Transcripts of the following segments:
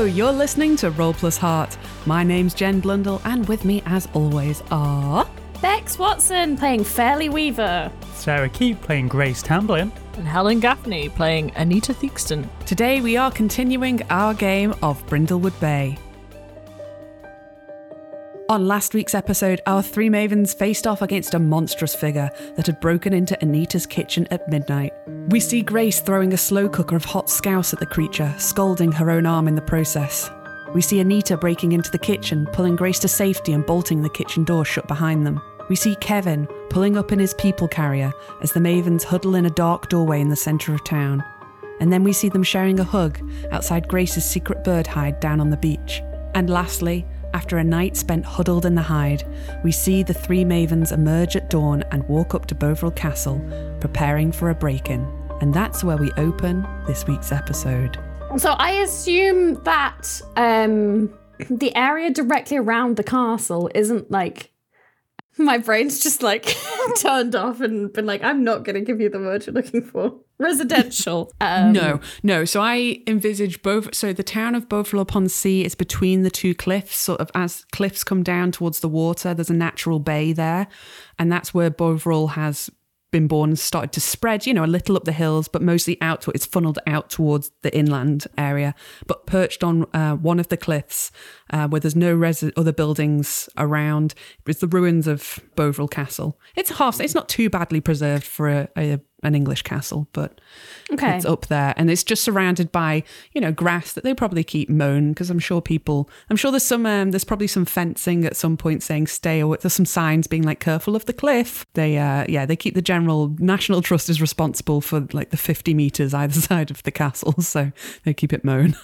Hello, you're listening to Roll Plus Heart. My name's Jen Blundell, and with me, as always, are. Becs Watson playing Fairley Weaver. Sara Keep playing Grace Tamblyn. And Helen Gaffney playing Anita Theakston. Today, we are continuing our game of Brindlewood Bay. On last week's episode, our three mavens faced off against a monstrous figure that had broken into Anita's kitchen at midnight. We see Grace throwing a slow cooker of hot scouse at the creature, scalding her own arm in the process. We see Anita breaking into the kitchen, pulling Grace to safety and bolting the kitchen door shut behind them. We see Kevin pulling up in his people carrier as the mavens huddle in a dark doorway in the centre of town. And then we see them sharing a hug outside Grace's secret bird hide down on the beach. And lastly, after a night spent huddled in the hide, we see the three mavens emerge at dawn and walk up to Bovril Castle, preparing for a break in. And that's where we open this week's episode. So I assume that um, the area directly around the castle isn't like. My brain's just like turned off and been like, I'm not going to give you the word you're looking for. Residential. Um, no, no. So I envisage both. So the town of Bovril upon Sea is between the two cliffs, sort of as cliffs come down towards the water. There's a natural bay there, and that's where Bovril has been born and started to spread, you know, a little up the hills, but mostly out to it's funneled out towards the inland area. But perched on uh, one of the cliffs, uh, where there's no res- other buildings around, is the ruins of Bovril Castle. It's half. It's not too badly preserved for a, a an English castle, but Okay. it's up there and it's just surrounded by you know grass that they probably keep mown because I'm sure people I'm sure there's some um, there's probably some fencing at some point saying stay away there's some signs being like careful of the cliff they uh yeah they keep the general National Trust is responsible for like the 50 meters either side of the castle so they keep it mown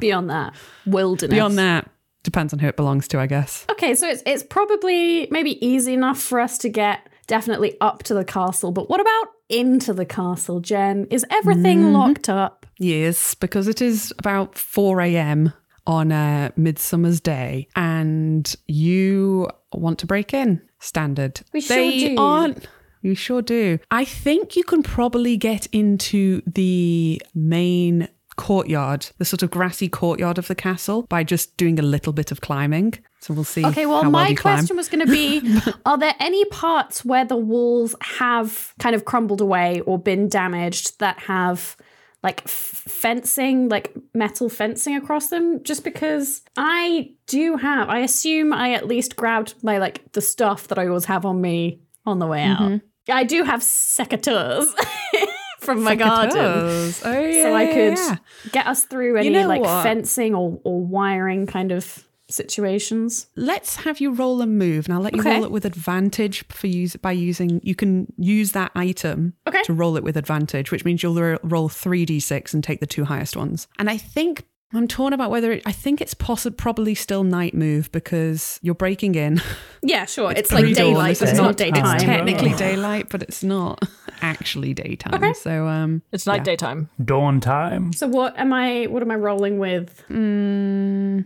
Beyond that, wilderness. beyond that depends on who it belongs to I guess Okay, so it's it's probably maybe easy enough for us to get definitely up to the castle, but what about into the castle, Jen? Is everything Mm-hmm. locked up? Yes, because it is about 4 a.m. on a Midsummer's Day, and you want to break in. Standard. We sure they do. aren't. You sure do. I think you can probably get into the main courtyard, the sort of grassy courtyard of the castle, by just doing a little bit of climbing. So we'll see. Okay, well, my climb. question was going to be Are there any parts where the walls have kind of crumbled away or been damaged that have like f- fencing, like metal fencing across them? Just because I do have, I assume I at least grabbed my like the stuff that I always have on me on the way out. Mm-hmm. I do have secateurs from my garden. Oh, yeah. So I could yeah. get us through any know like what? fencing or, or wiring kind of situations. Let's have you roll a move, and I'll let you Okay. roll it with advantage for use by using. You can use that item Okay. to roll it with advantage, which means you'll roll three d6 and take the two highest ones. And I think I'm torn about whether it, I think it's possible, probably still night move because you're breaking in. Yeah, sure. It's, like daylight, but it's not It's daytime. technically daylight, but it's not actually daytime. Okay. So um, It's night daytime. Dawn time. So what am I? What am I rolling with? mm,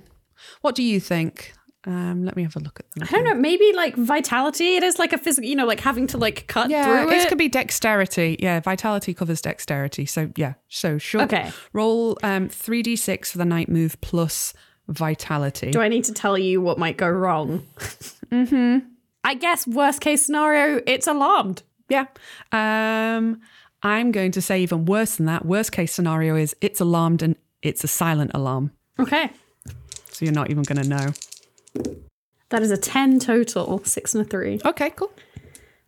what do you think? Um, let me have a look at them. I don't know. Maybe like vitality. It is like a physical. You know, like having to like cut Yeah, through it it. could be dexterity. Yeah, vitality covers dexterity. So yeah, so sure. Okay. Roll um three d six for the night move plus vitality. Do I need to tell you what might go wrong? mm-hmm. I guess worst case scenario, it's alarmed. yeah. Um, I'm going to say even worse than that. Worst case scenario is it's alarmed and it's a silent alarm, Okay. so you're not even going to know. That is a ten total. Six and a three. Okay, cool.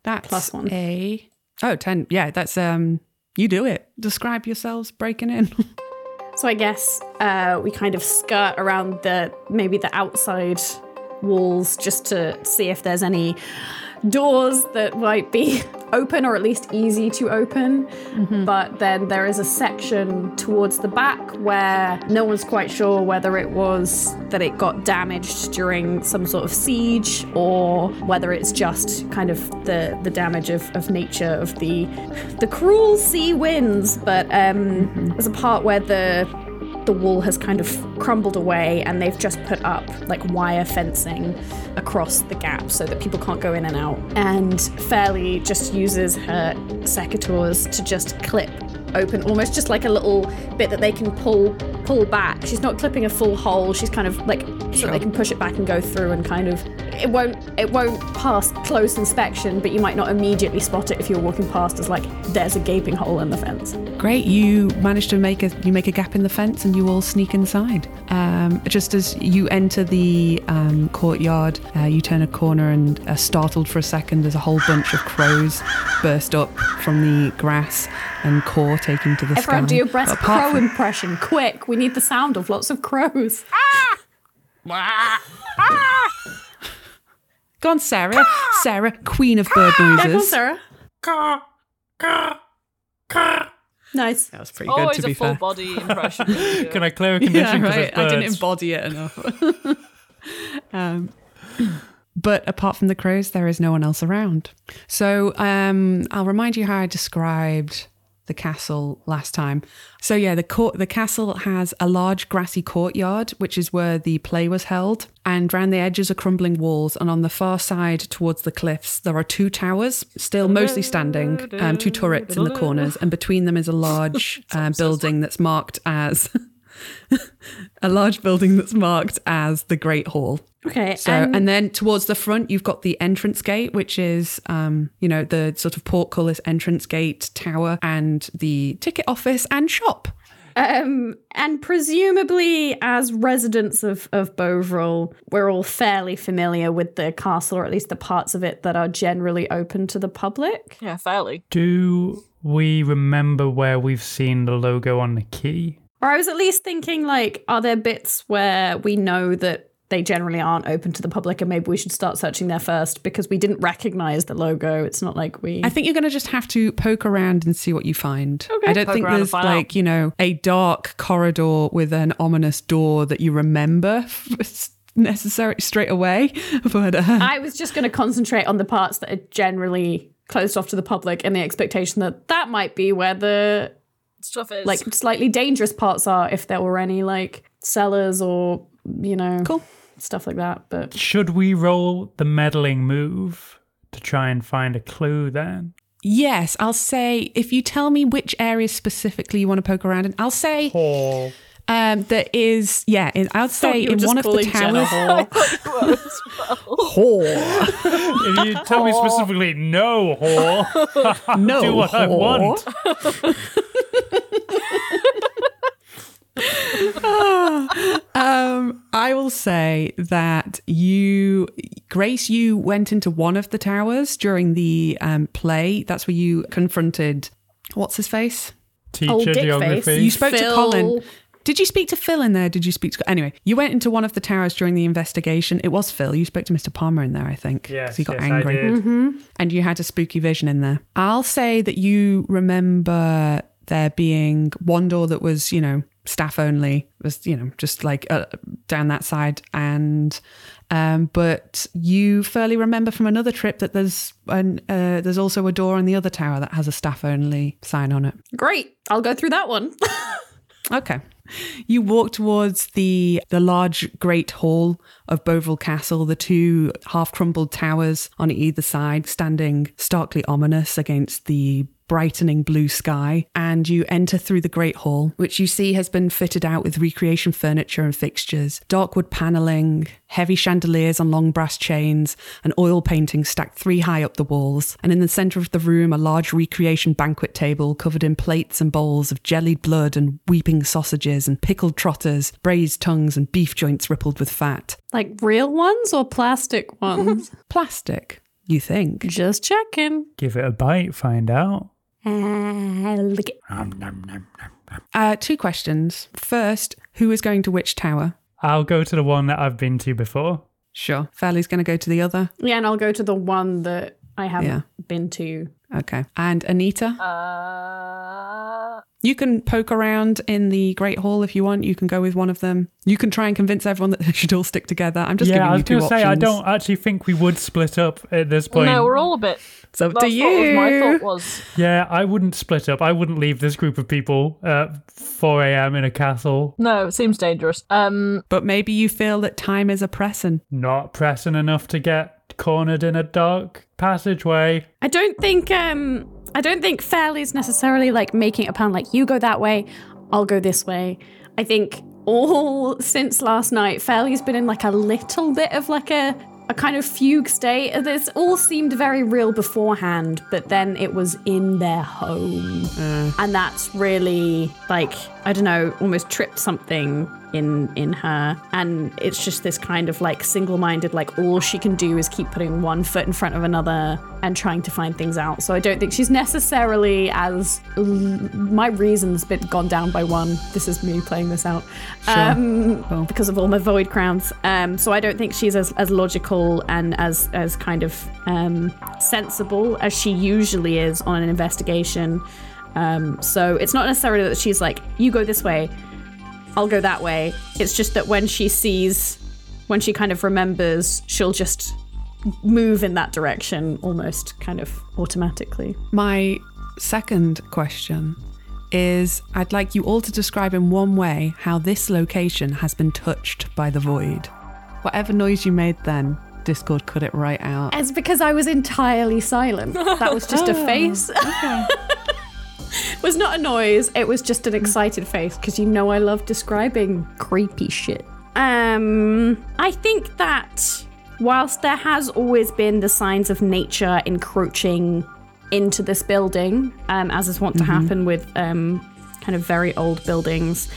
That's Plus one. a oh 10. Yeah, that's um. You do it. Describe yourselves breaking in. So I guess uh, we kind of skirt around the maybe the outside walls just to see if there's any doors that might be open or at least easy to open. But then there is a section towards the back where no one's quite sure whether it was that it got damaged during some sort of siege or whether it's just kind of the the damage of, of nature of the the cruel sea winds. But um, there's a part where the the wall has kind of crumbled away and they've just put up like wire fencing across the gap so that people can't go in and out. And Fairley just uses her secateurs to just clip open, almost just like a little bit that they can pull pull back. She's not clipping a full hole. She's kind of like so they can push it back and go through and kind of it won't it won't pass close inspection, but you might not immediately spot it if you're walking past as like there's a gaping hole in the fence. Great, you manage to make a you make a gap in the fence and you all sneak inside. Um, just as you enter the um, courtyard, uh, you turn a corner and are startled for a second as a whole bunch of crows burst up from the grass and caw taking to the Everyone, sky. do your best But crow from- impression, quick! We need the sound of lots of crows. Ah Go on, Sara. Sara, queen of bird Yeah, go on, noises. Sara. Nice. That was pretty Always good, to be a full fair. body impression. Can I clear a condition because it's I didn't embody it enough. um, but apart from the crows, there is no one else around. So um, I'll remind you how I described the castle last time. So yeah, the court, the castle has a large grassy courtyard, which is where the play was held, and round the edges are crumbling walls. And on the far side, towards the cliffs, there are two towers, still mostly standing, um, two turrets in the corners, and between them is a large uh, building that's marked as. a large building that's marked as the Great Hall. Okay. So, um, and then towards the front, you've got the entrance gate, which is, um, you know, the sort of portcullis entrance gate tower and the ticket office and shop. Um, and presumably, as residents of, of Bovril, we're all fairly familiar with the castle, or at least the parts of it that are generally open to the public. yeah, fairly. Do we remember where we've seen the logo on the key? Or I was at least thinking, like, are there bits where we know that they generally aren't open to the public and maybe we should start searching there first because we didn't recognize the logo? It's not like we. I think you're going to just have to poke around and see what you find. Okay. I don't Poke think there's like, out. you know, a dark corridor with an ominous door that you remember necessary straight away. But uh, I was just going to concentrate on the parts that are generally closed off to the public and the expectation that that might be where the Stuff is like slightly dangerous parts are if there were any like cellars or you know Cool. stuff like that but Should we roll the meddling move to try and find a clue then? yes, I'll say if you tell me which areas specifically you want to poke around in, I'll say Hall. Um, there is, yeah, in, I'll say in one of the towers. Hall. Hall. If you tell me specifically no hall, No, do what I whore. want. Um, I will say that you, Grace, you went into one of the towers during the um, play. That's where you confronted, what's his face? Teacher Old dick face. You spoke to Colin. Did you speak to Phil in there? Did you speak to anyway? You went into one of the towers during the investigation. It was Phil. You spoke to Mr. Palmer in there, I think. 'cause Yes, he got yes, angry. I did. and you had a spooky vision in there. I'll say that you remember there being one door that was, you know, staff only, was, you know, just like uh, down that side. And, um, but you Fairley remember from another trip that there's an, uh, there's also a door on the other tower that has a staff only sign on it. great i'll go through that one Okay. You walk towards the the large great hall of Bovril Castle, the two half crumbled towers on either side, standing starkly ominous against the brightening blue sky, and you enter through the great hall, which you see has been fitted out with recreation furniture and fixtures, dark wood paneling, heavy chandeliers on long brass chains, and oil paintings stacked three high up the walls. And in the center of the room, a large recreation banquet table covered in plates and bowls of jellied blood and weeping sausages and pickled trotters, braised tongues, and beef joints rippled with fat. like real ones or plastic ones Plastic, you think? just checking Give it a bite, find out. Lick it. Uh, two questions. First, who is going to which tower? I'll go to the one that I've been to before. Sure. Fairley's going to go to the other. yeah and i'll go to the one that i haven't Yeah. been to Okay. And Anita? Uh, You can poke around in the Great Hall if you want. You can go with one of them. You can try and convince everyone that they should all stick together. I'm just yeah, giving I was going to say, I don't actually think we would split up at this point. no, we're all a bit. It's up That's to what was my thought was. Yeah, I wouldn't split up. I wouldn't leave this group of people at 4 a.m. in a castle. No, it seems dangerous. Um, But maybe you feel that time is a pressing. Not pressing enough to get cornered in a dark passageway. I don't think um I don't think Fairley's necessarily like making it a plan like you go that way, I'll go this way. I think all since last night, Fairley's been in like a little bit of like a a kind of fugue state. This all seemed very real beforehand, but then it was in their home. And that's really like, I don't know, almost tripped something in in her. And it's just this kind of like single-minded like all she can do is keep putting one foot in front of another and trying to find things out. So i don't think she's necessarily as my reason's been gone down by one. This is me playing this out. Um, Cool. because of all my void crowns. Um, so i don't think she's as, as logical and as as kind of um, sensible as she usually is on an investigation um, so it's not necessarily that she's like you go this way I'll go that way. It's just that when she sees, when she kind of remembers, she'll just move in that direction almost kind of automatically. My second question is I'd like you all to describe in one way how this location has been touched by the void. Whatever noise you made then, Discord cut it right out. It's because I was entirely silent. That was just a face. was not a noise. It was just an excited face because you know I love describing creepy shit. Um, I think that whilst there has always been the signs of nature encroaching into this building, um, as is wont to happen with um, kind of very old buildings,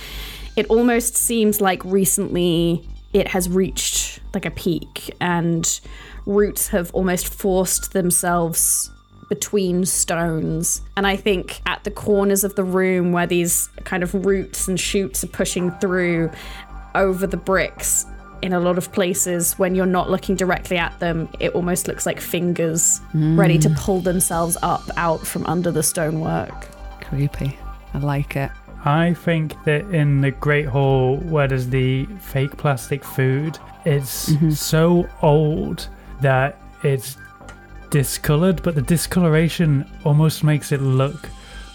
it almost seems like recently it has reached like a peak and roots have almost forced themselves between stones. And I think at the corners of the room where these kind of roots and shoots are pushing through over the bricks, in a lot of places, when you're not looking directly at them, it almost looks like fingers ready to hmm. pull themselves up out from under the stonework. Creepy. I like it. I think that in the Great Hall, where there's the fake plastic food, it's mm-hmm. so old that it's discolored, but the discoloration almost makes it look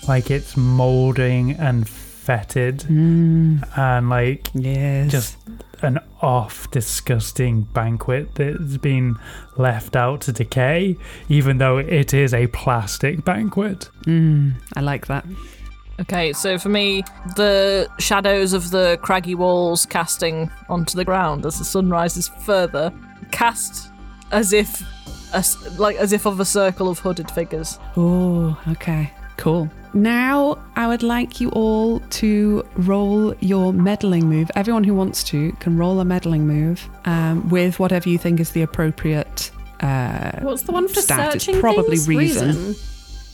like it's molding and fetid mm. and like Yes. just an off, disgusting banquet that's been left out to decay, even though it is a plastic banquet. Mm, I like that. Okay, so for me, the shadows of the craggy walls casting onto the ground as the sun rises further, cast as if, as, like as if of a circle of hooded figures. Oh, okay. Cool. Now, I would like you all to roll your meddling move. Everyone who wants to can roll a meddling move um, with whatever you think is the appropriate. Uh, What's the one for Stat, it's searching probably things? reason.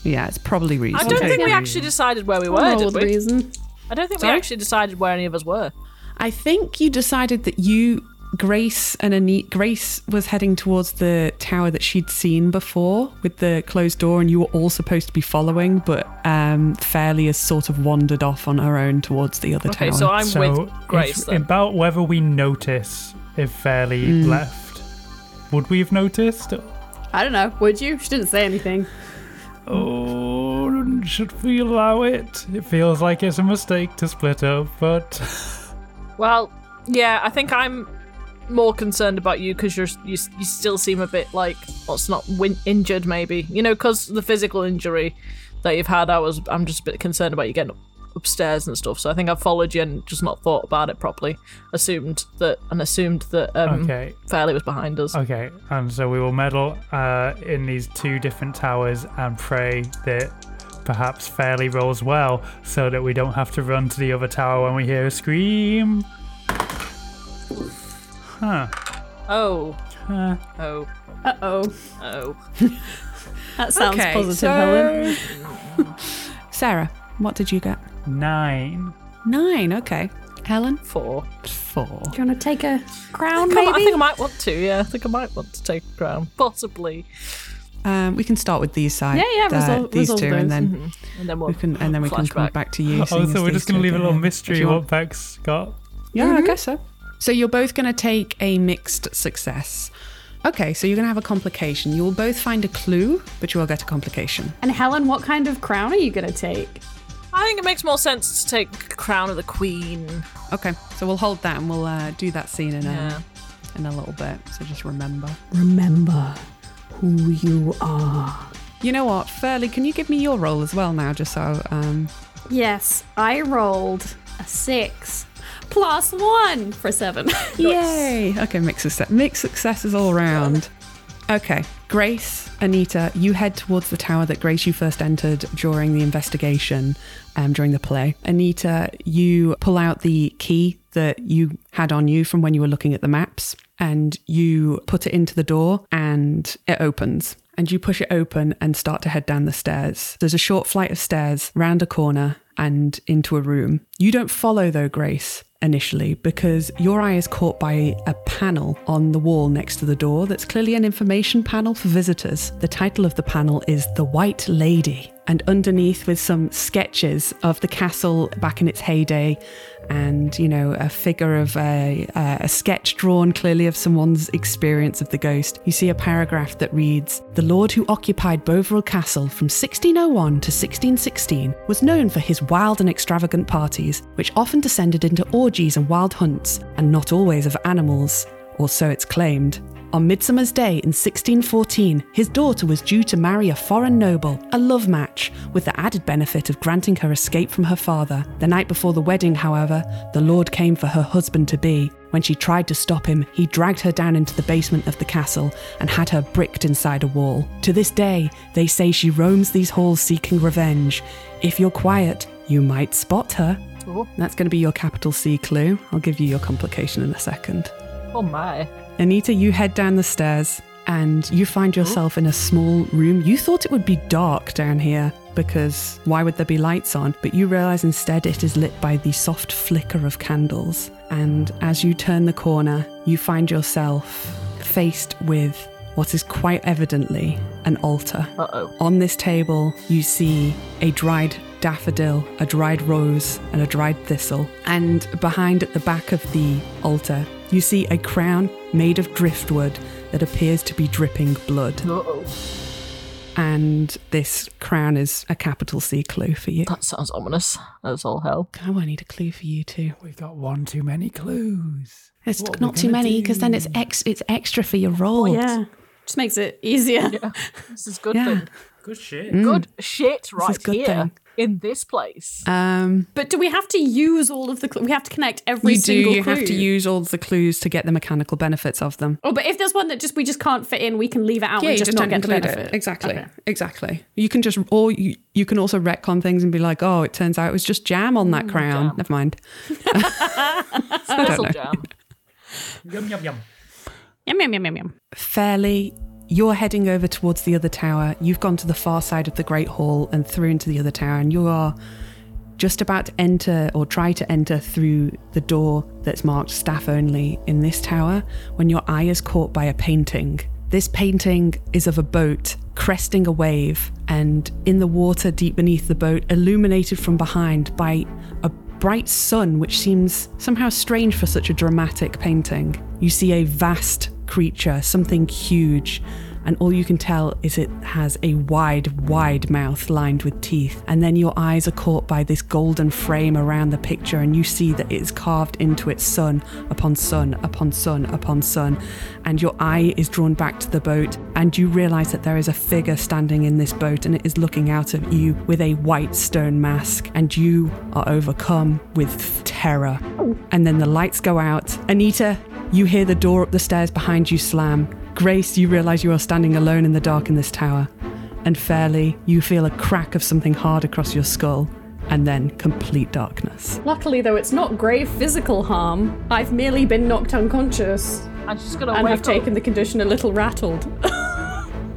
yeah, it's probably reason. I don't Okay. think we actually decided where we were, I'll did with we? reason. I don't think Sorry? we actually decided where any of us were. I think you decided that you, Grace and Anit, Grace was heading towards the tower that she'd seen before with the closed door, and you were all supposed to be following, but um, Fairley has sort of wandered off on her own towards the other Okay, tower. so I'm so with Grace it's then. about whether we notice if Fairley left. Would we have noticed? I don't know. Would you? She didn't say anything. Oh, should we allow it? It feels like it's a mistake to split up, but Well, yeah, I think I'm more concerned about you because you're you, you still seem a bit like what's not win- injured maybe you know because the physical injury that you've had I was I'm just a bit concerned about you getting upstairs and stuff so I think I've followed you and just not thought about it properly assumed that and assumed that um okay. Fairley was behind us Okay, and so we will meddle uh, in these two different towers and pray that perhaps Fairley rolls well so that we don't have to run to the other tower when we hear a scream. Huh. oh Huh. oh Uh oh. oh That sounds Okay, positive, so- Helen. Sara, what did you get? Nine. Nine. Okay. Helen, four four. Do you want to take a crown, I, maybe? I think I might want to yeah I think I might want to take a crown possibly Um, we can start with these sides. Yeah, yeah, resolve- these resolve two, those. and then and then we'll we can, and then we can come back to you. Oh, so we're just going to leave a little mystery what Beck's got. Yeah, I guess so. So you're both going to take a mixed success. Okay, so you're going to have a complication. You will both find a clue, but you will get a complication. And Helen, what kind of crown are you going to take? I think it makes more sense to take Crown of the Queen. Okay, so we'll hold that and we'll uh, do that scene in a, Yeah. in a little bit. So just remember. Remember who you are. You know what, Fairley, can you give me your roll as well now, just so um Yes, I rolled a six plus one for seven. Yay! Okay, mixed success mixed successes all around. Okay, Grace, Anita, you head towards the tower that Grace you first entered during the investigation, um, during the play. Anita, you pull out the key that you had on you from when you were looking at the maps, and you put it into the door, and it opens. And you push it open and start to head down the stairs. There's a short flight of stairs round a corner and into a room. You don't follow though, Grace initially because your eye is caught by a panel on the wall next to the door that's clearly an information panel for visitors. The title of the panel is The White Lady, and underneath, with some sketches of the castle back in its heyday, and you know, a figure of a, a sketch drawn clearly of someone's experience of the ghost, you see a paragraph that reads The lord who occupied Bovril Castle from 1601 to 1616 was known for his wild and extravagant parties, which often descended into orgies and wild hunts, and not always of animals, or so it's claimed. On Midsummer's Day in 1614, his daughter was due to marry a foreign noble, a love match, with the added benefit of granting her escape from her father. The night before the wedding, however, the lord came for her husband to be. When she tried to stop him, he dragged her down into the basement of the castle and had her bricked inside a wall. To this day, they say she roams these halls seeking revenge. If you're quiet, you might spot her. Oh. That's going to be your capital C clue. I'll give you your complication in a second. Oh my. Anita, you head down the stairs and you find yourself in a small room. You thought it would be dark down here because why would there be lights on? But you realize instead it is lit by the soft flicker of candles. And as you turn the corner, you find yourself faced with what is quite evidently an altar. Uh oh. On this table, you see a dried daffodil, a dried rose, and a dried thistle. And behind at the back of the altar, you see a crown made of driftwood that appears to be dripping blood. Uh oh. And this crown is a capital C clue for you. That sounds ominous. That's all hell. Oh, I need a clue for you too. We've got one too many clues. It's What we not too gonna many because then do? it's ex it's extra for your roll. yeah, just makes it easier. Yeah. This is good Yeah. thing. Good shit. Good shit right is good here thing. In this place. Um, But do we have to use all of the? Cl- we have to connect every you do. single. You have to use all the clues to get the mechanical benefits of them. Oh, but if there's one that just we just can't fit in, we can leave it out and just, not get the benefit. Exactly. Okay. Exactly. You can just, or you, you can also retcon things and be like, oh, it turns out it was just jam on that crown. jam. Never mind. Thistle jam. Yum yum yum. Yum yum yum yum yum. Fairly, you're heading over towards the other tower. You've gone to the far side of the Great Hall and through into the other tower, and you are just about to enter or try to enter through the door that's marked staff only in this tower when your eye is caught by a painting. This painting is of a boat cresting a wave, and in the water deep beneath the boat, illuminated from behind by a bright sun, which seems somehow strange for such a dramatic painting. You see a vast creature, something huge, and all you can tell is it has a wide, wide mouth lined with teeth. And then your eyes are caught by this golden frame around the picture, and you see that it is carved into it sun upon sun upon sun upon sun. And your eye is drawn back to the boat, and you realize that there is a figure standing in this boat, and it is looking out at you with a white stone mask, and you are overcome with terror. And then the lights go out. Anita, you hear the door up the stairs behind you slam. Grace, you realize you are standing alone in the dark in this tower. And Fairley, you feel a crack of something hard across your skull, and then complete darkness. Luckily, though, it's not grave physical harm. I've merely been knocked unconscious I'm just gonna and wake have up. taken the condition a little rattled.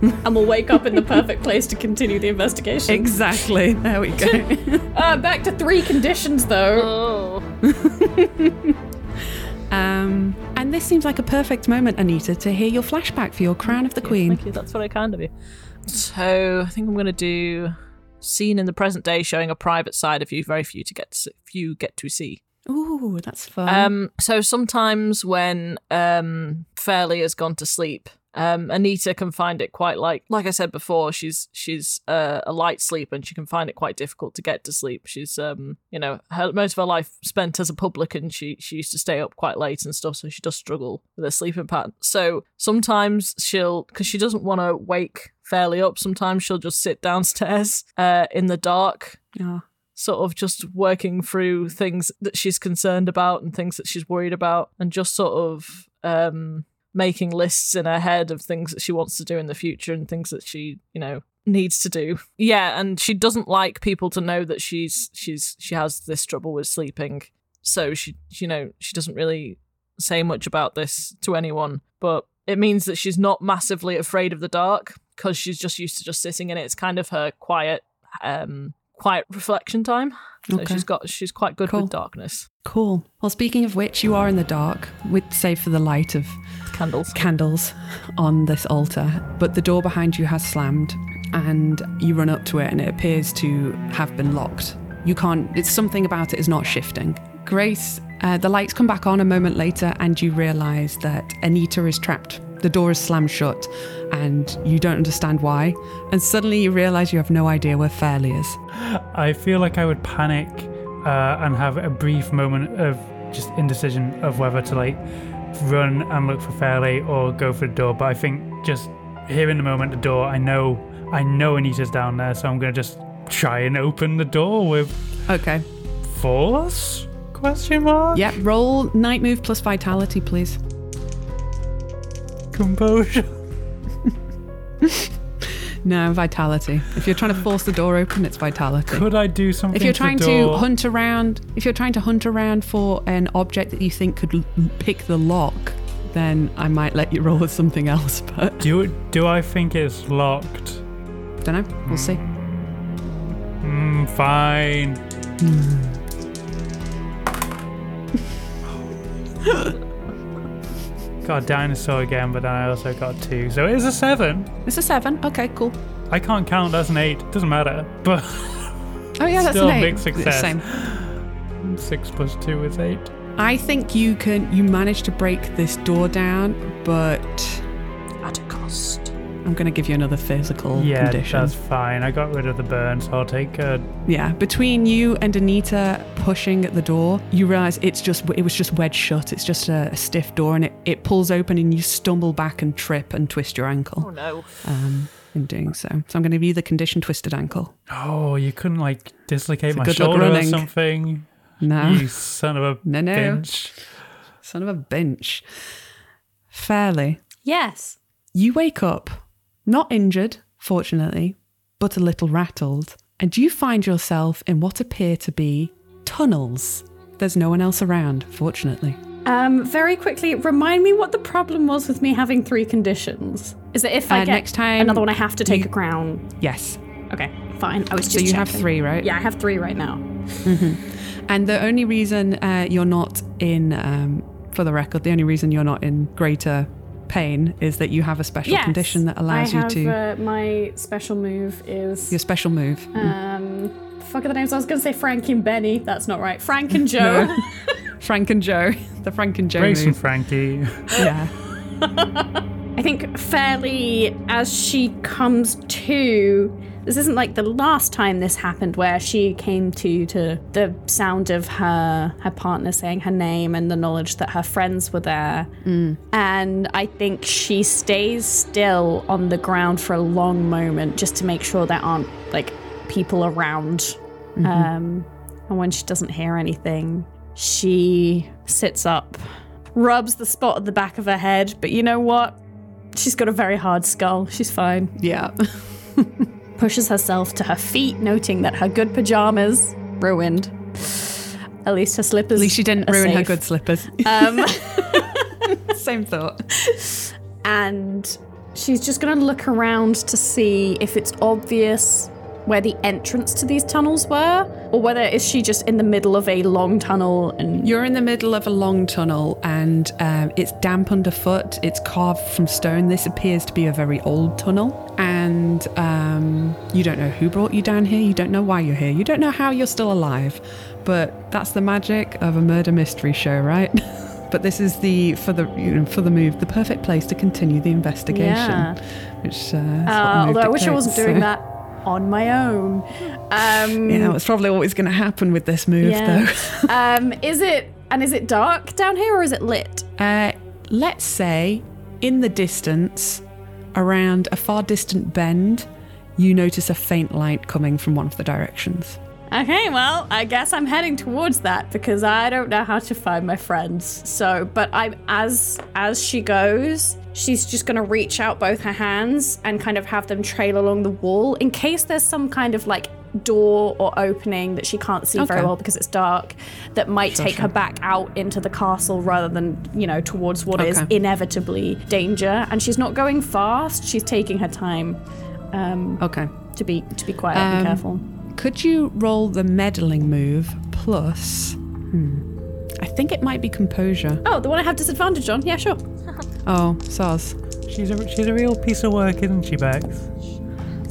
and we'll wake up in the perfect place to continue the investigation. Exactly. There we go. Uh, back to three conditions, though. Oh. um, and this seems like a perfect moment, Anita, to hear your flashback for your Crown of the Queen. Thank you. That's very kind of you. So I think I'm gonna do scene in the present day showing a private side of you. Very few to get to, few get to see. Ooh, that's fun. Um, so sometimes when um, Fairley has gone to sleep Um, Anita can find it quite like, like I said before, she's she's uh, a light sleeper and she can find it quite difficult to get to sleep. She's um, you know, her, most of her life spent as a publican. She she used to stay up quite late and stuff, so she does struggle with her sleeping pattern. So sometimes she'll, because she doesn't want to wake Fairley up. Sometimes she'll just sit downstairs uh, in the dark Yeah. sort of just working through things that she's concerned about and things that she's worried about and just sort of um making lists in her head of things that she wants to do in the future and things that she you know needs to do. Yeah and she doesn't like people to know that she's she's she has this trouble with sleeping. So she you know she doesn't really say much about this to anyone. But it means that she's not massively afraid of the dark because she's just used to just sitting in it. It's kind of her quiet um quiet reflection time so Okay. she's got she's quite good Cool. with darkness Cool. Well, speaking of which, you are in the dark, with save for the light of candles candles on this altar, but the door behind you has slammed, and you run up to it, and it appears to have been locked. You can't. It's something about it is not shifting. Grace, uh, the lights come back on a moment later, and you realise that Anita is trapped. The door is slammed shut, and you don't understand why. And suddenly you realise you have no idea where Fairley is. I feel like I would panic uh, and have a brief moment of just indecision of whether to like run and look for Fairley or go for the door. But I think just here in the moment, the door, I know, I know Anita's down there, so I'm gonna just try and open the door with Okay. force? Question mark. Yeah. Roll night move plus vitality, please. Composure. No, vitality. If you're trying to force the door open, it's vitality. Could I do something? If you're trying to door? hunt around, if you're trying to hunt around for an object that you think could l- pick the lock, then I might let you roll with something else. But do do I think it's locked? don't know. We'll see. Mm, fine. got a dinosaur again, but then I also got two. So it is a seven. It's a seven. Okay, cool. I can't count, that's an eight. Doesn't matter. But Oh yeah, that's Still an eight. big success. Same. six plus two is eight. I think you can. You manage to break this door down, but at a cost I'm going to give you another physical Yeah, condition. that's fine. I got rid of the burn, so I'll take a. Yeah, between you and Anita pushing at the door, you realize it's just it was just wedged shut. It's just a, a stiff door, and it, it pulls open, and you stumble back and trip and twist your ankle. oh no um, in doing so. So I'm going to give you the condition twisted ankle. Oh, you couldn't like dislocate It's my good shoulder or something. No, You son of a no, no, bitch. son of a bench. Fairley, Yes. you wake up, not injured, fortunately, but a little rattled, and you find yourself in what appear to be tunnels. There's no one else around, fortunately. Um, very quickly, remind me what the problem was with me having three conditions. Is it if I Uh, get next time another one, I have to take you- a crown? Yes. Okay, fine. I was just So you have three, right? Yeah, I have three right now. And the only reason uh, you're not in, um, for the record, the only reason you're not in greater pain is that you have a special Yes, condition that allows I you have, to. Uh, my special move is your special move. um. Fuck are the names? I was gonna say Frank and Benny. That's not right. Frank and Joe. No. Frank and Joe. The Frank and Joe Grace and. Frankie. Yeah. I think Fairley as she comes to. This isn't like the last time this happened where she came to to the sound of her her partner saying her name and the knowledge that her friends were there. And I think she stays still on the ground for a long moment just to make sure there aren't like people around. Um, and when she doesn't hear anything, she sits up, rubs the spot at the back of her head. But you know what? She's got a very hard skull. She's fine. Yeah. Pushes herself to her feet, noting that her good pajamas ruined. At least her slippers. At least she didn't ruin her good slippers. Um, Same thought. and she's just going to look around to see if it's obvious where the entrance to these tunnels were, or whether is she just in the middle of a long tunnel and You're in the middle of a long tunnel and um, it's damp underfoot. It's carved from stone. This appears to be a very old tunnel. And um, you don't know who brought you down here. You don't know why you're here. You don't know how you're still alive. But that's the magic of a murder mystery show, right? but this is the for the you know, for the move the perfect place to continue the investigation. Yeah. Which uh, is what the Uh, although I wish I wasn't dictates, doing that on my own. Um, Yeah, it's probably always going to happen with this move, Yeah. though. um, is it and is it dark down here or is it lit? Uh, let's say in the distance, around a far distant bend, you notice a faint light coming from one of the directions. Okay, well, I guess I'm heading towards that because I don't know how to find my friends. So, but I'm as as she goes, she's just gonna reach out both her hands and kind of have them trail along the wall in case there's some kind of like door or opening that she can't see very well because it's dark that might take her back out into the castle rather than you know towards what is Okay. inevitably danger and she's not going fast she's taking her time um, Okay. to be to be quiet and Um, careful Could you roll the meddling move plus? Hmm. I think it might be composure. Oh, the one I have disadvantage on? Yeah, sure. Oh, Saz. She's a she's a real piece of work, isn't she, Becs?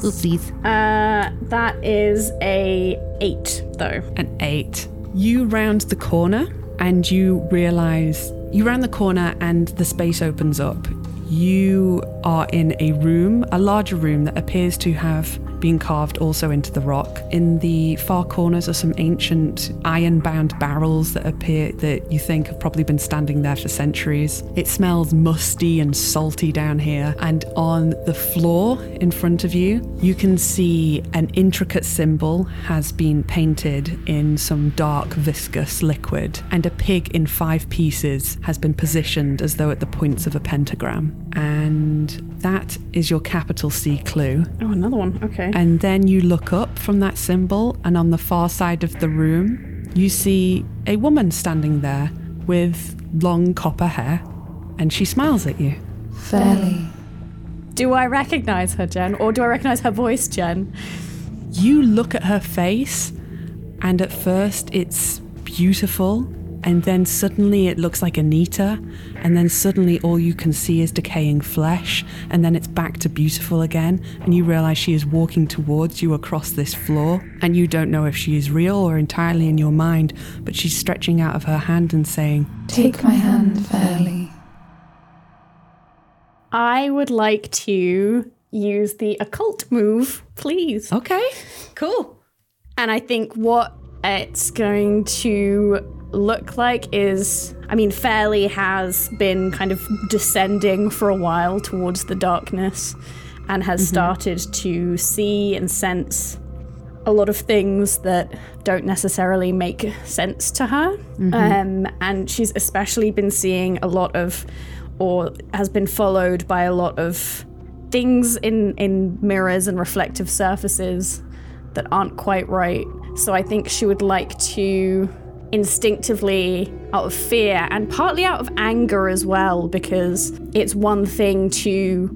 Oopsies. Uh, that is a eight, though. An eight. You round the corner and you realize you round the corner and the space opens up. You are in a room, a larger room that appears to have been carved also into the rock. In the far corners are some ancient iron-bound barrels that appear that you think have probably been standing there for centuries. It smells musty and salty down here, and on the floor in front of you, you can see an intricate symbol has been painted in some dark viscous liquid, and a pig in five pieces has been positioned as though at the points of a pentagram. And that is your capital C clue. Oh, another one. Okay. And then you look up from that symbol, and on the far side of the room, you see a woman standing there with long copper hair, and she smiles at you. Fairley. Do I recognize her, Jen? Or do I recognize her voice, Jen? You look at her face, and at first it's beautiful, and then suddenly it looks like Anita, and then suddenly all you can see is decaying flesh, and then it's back to beautiful again, and you realize she is walking towards you across this floor, and you don't know if she is real or entirely in your mind, but she's stretching out of her hand and saying, Take my hand Fairley. I would like to use the occult move, please. Okay, cool. And I think what it's going to look like is I mean, Fairley has been kind of descending for a while towards the darkness and has started to see and sense a lot of things that don't necessarily make sense to her. Um, and she's especially been seeing a lot of, or has been followed by a lot of things in, in mirrors and reflective surfaces that aren't quite right. So I think she would like to instinctively, out of fear and partly out of anger as well, because it's one thing to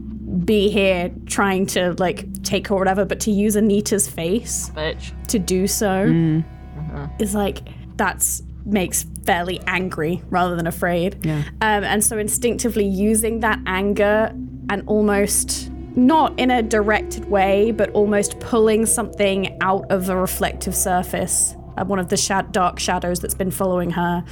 be here trying to like take her or whatever, but to use Anita's face Bitch. to do so is like that's makes Fairley angry rather than afraid. Yeah. Um, and so instinctively using that anger and almost not in a directed way, but almost pulling something out of a reflective surface, one of the dark shadows that's been following her,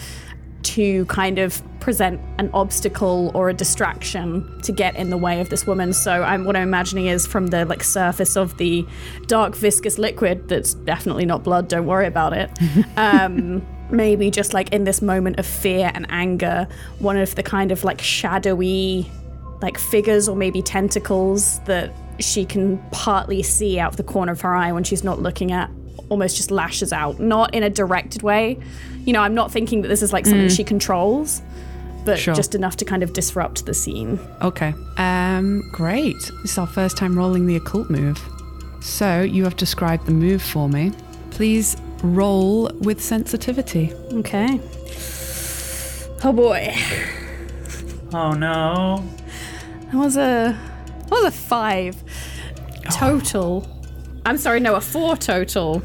to kind of present an obstacle or a distraction to get in the way of this woman. So I'm what I'm imagining is from the like surface of the dark viscous liquid that's definitely not blood, don't worry about it. um maybe just like in this moment of fear and anger, one of the kind of like shadowy like figures or maybe tentacles that she can partly see out of the corner of her eye when she's not looking at almost just lashes out not in a directed way you know i'm not thinking that this is like something she controls but Sure. just enough to kind of disrupt the scene Okay. Um, great. This is our first time rolling the occult move. So you have described the move for me. Please roll with sensitivity. okay oh boy Oh no. that was a that was a five total i'm sorry no a four total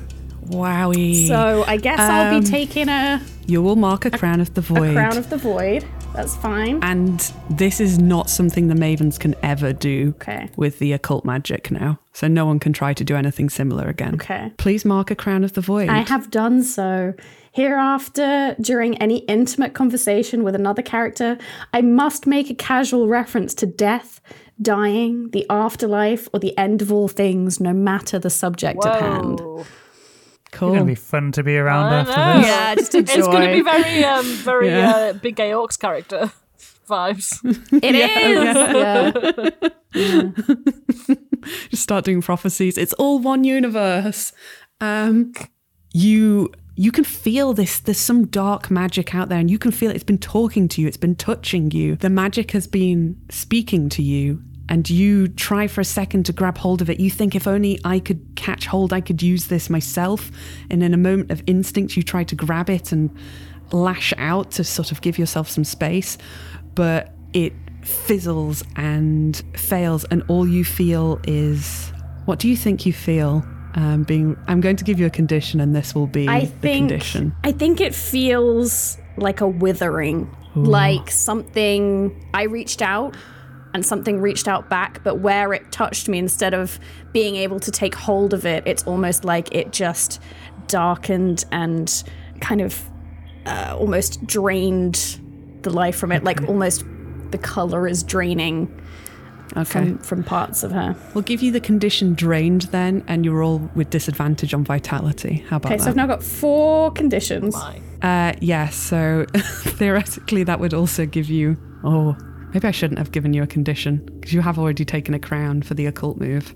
Wowie. so i guess i'll Um, be taking a you will mark a crown of the a void. crown of the void That's fine. And this is not something the Mavens can ever do Okay. with the occult magic now. So no one can try to do anything similar again. Okay. Please mark a crown of the void. I have done so. Hereafter, during any intimate conversation with another character, I must make a casual reference to death, dying, the afterlife, or the end of all things, no matter the subject at hand. Whoa. cool. It's gonna be fun to be around I after know. this. Yeah, just enjoy. It's going to be very, um, very Yeah. uh, Big Gay Orcs character vibes. It is. Yeah. just start doing prophecies. It's all one universe. Um, you you can feel this. There's some dark magic out there, and you can feel it. It's been talking to you. It's been touching you. The magic has been speaking to you. And you try for a second to grab hold of it. You think, if only I could catch hold, I could use this myself. And in a moment of instinct, you try to grab it and lash out to sort of give yourself some space. But it fizzles and fails, and all you feel is what do you think you feel? Um, being, I'm going to give you a condition, and this will be I the think condition. I think it feels like a withering, like something I reached out and something reached out back, but where it touched me, instead of being able to take hold of it, it's almost like it just darkened and kind of uh, almost drained the life from it, like almost the color is draining Okay, from from parts of her. we'll give you the condition drained then, and you're all with disadvantage on vitality. How about Okay, that? Okay, so I've now got four conditions. Uh, yeah, so theoretically, that would also give you. Oh, maybe I shouldn't have given you a condition because you have already taken a crown for the occult move.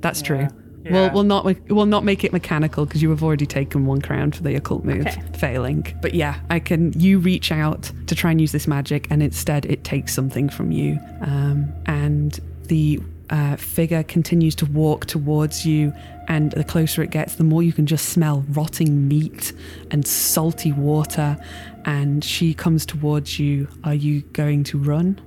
That's true. We'll, we'll not make- we'll not make it mechanical because you have already taken one crown for the occult move, Okay. failing. But yeah, I can. You reach out to try and use this magic, and instead it takes something from you, um, and the uh, figure continues to walk towards you. And the closer it gets, the more you can just smell rotting meat and salty water. And she comes towards you. Are you going to run?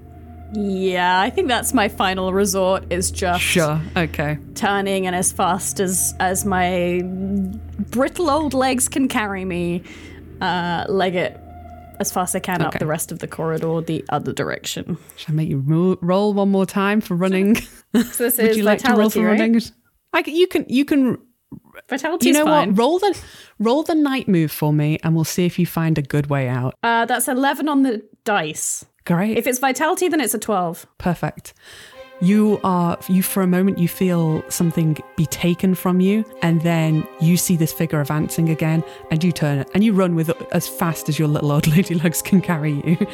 Yeah, I think that's my final resort. Is just Sure, Okay. turning and as fast as as my brittle old legs can carry me, uh, leg it as fast as I can up the rest of the corridor the other direction. Shall I make you ro- roll one more time for running? So this Would is you like to roll for right? running? I you can. You can. Vitality You know fine. what? Roll the roll the night move for me, and we'll see if you find a good way out. Uh, that's eleven on the dice. Great. If it's vitality, then it's a twelve. Perfect. You are you for a moment you feel something be taken from you and then you see this figure advancing again and you turn and you run with as fast as your little old lady legs can carry you.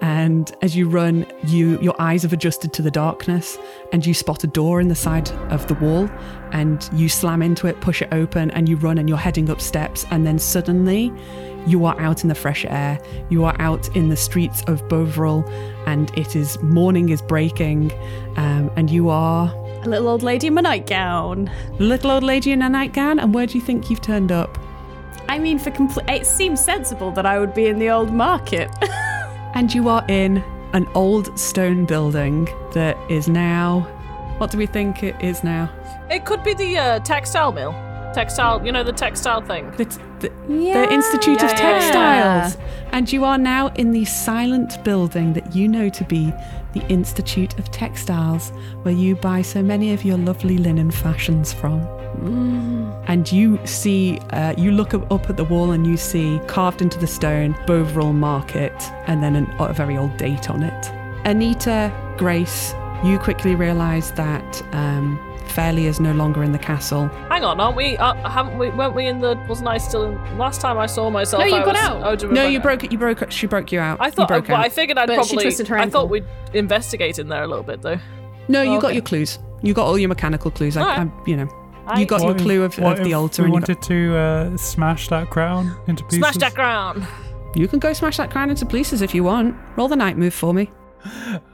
And as you run, you your eyes have adjusted to the darkness and you spot a door in the side of the wall and you slam into it, push it open and you run and you're heading up steps and then suddenly you are out in the fresh air. You are out in the streets of Bovril, and it is morning is breaking, um, and you are A little old lady in my nightgown. little old lady in a nightgown. And where do you think you've turned up? I mean, for complete, it seems sensible that I would be in the old market. And you are in an old stone building that is now. What do we think it is now? It could be the uh, textile mill. Textile, you know, the textile thing. It's the, the Institute of Yeah, yeah, Textiles. And you are now in the silent building that you know to be the Institute of Textiles, where you buy so many of your lovely linen fashions from. And you see, uh, you look up, up at the wall and you see carved into the stone Bovril Market and then an, a very old date on it. Anita, Grace, you quickly realise that um, Fairley is no longer in the castle. Hang on, aren't we? Uh, haven't we? Weren't we in the? Wasn't I still in? Last time I saw myself, No, you I got was, out. I No, you broke it. You broke. It. She broke you out. I You thought. broke well. I figured I'd But she twisted her ankle. I thought we'd investigate in there a little bit, though. No, you got Okay. your clues. You got all your mechanical clues. I, Alright. I'm, you know, I- you got your clue of, what of the if altar. We and you, wanted to uh, smash that crown into pieces. Smash that ground. got, you can go smash that crown into pieces if you want. Roll the night move for me.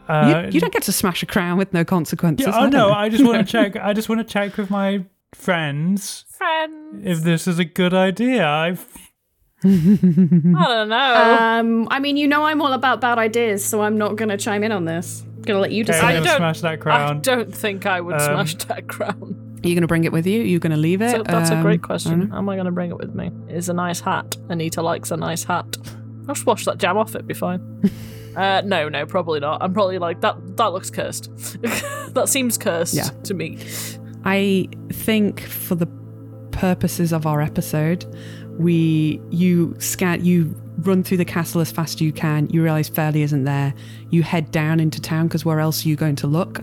Uh, you, you don't get to smash a crown with no consequences. Yeah, I oh don't no, know. I just want to check. I just want to check with my friends Friends. if this is a good idea. I've I don't know. um, I mean, you know, I'm all about bad ideas, so I'm not gonna chime in on this. gonna let you okay, decide. I'm gonna don't- smash that crown. I don't think I would Um, smash that crown. Are you going to bring it with you? Are you going to leave it? So that's a Um, great question. know. Am I going to bring it with me? It's a nice hat. Anita likes a nice hat. I'll just wash that jam off. It'd be fine. Uh, no, no, probably not. I'm probably like that. That looks cursed. that seems cursed Yeah. to me. I think for the purposes of our episode, we you scan you run through the castle as fast as you can. You realize Fairley isn't there. You head down into town because where else are you going to look?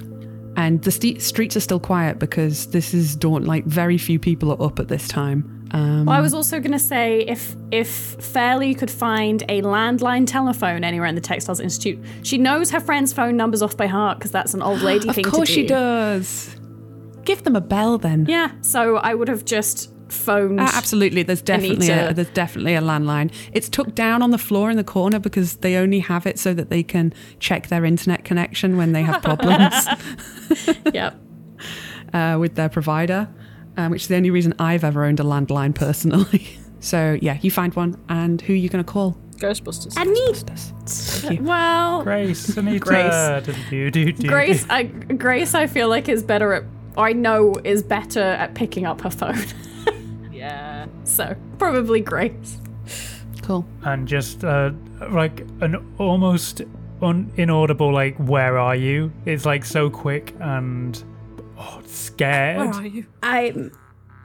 And the st- streets are still quiet because this is dawn. Like very few people are up at this time. Um, Well, I was also going to say if if Fairley could find a landline telephone anywhere in the Textiles Institute, she knows her friend's phone numbers off by heart because that's an old lady thing to do. Of course she does. Give them a bell then. Yeah, so I would have just phoned. Uh, absolutely, there's definitely a, there's definitely a landline. It's tucked down on the floor in the corner because they only have it so that they can check their internet connection when they have problems Yep. uh, with their provider, um, which is the only reason I've ever owned a landline personally. so yeah, you find one, and who are you going to call? Ghostbusters. Anita. Well, Grace, Anita. Grace. Do-do-do-do. Grace, I, Grace, I feel like is better at. I know is better at picking up her phone. yeah. so probably Grace. Cool. and just uh, like an almost un- inaudible like where are you it's like so quick and oh, scared Where are you? I'm,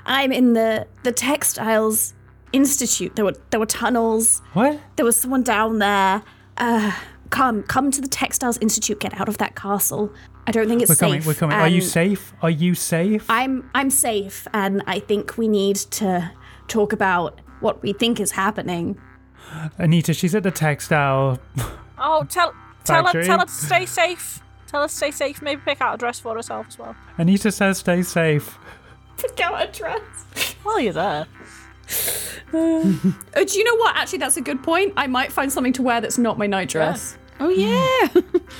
I'm in the the textiles institute. There were there were tunnels. what There was someone down there. Uh, come, come to the textiles institute. Get out of that castle. I don't think it's we're safe. coming we're coming are you safe are you safe I'm I'm safe, and I think we need to talk about what we think is happening. anita she's at the textile Oh, tell tell her Factory. tell her to stay safe. Tell her to stay safe. Maybe pick out a dress for herself as well. anita says stay safe Pick out a dress. While you're there. Uh, do you know what? Actually, that's a good point. I might find something to wear that's not my night dress. Oh yeah,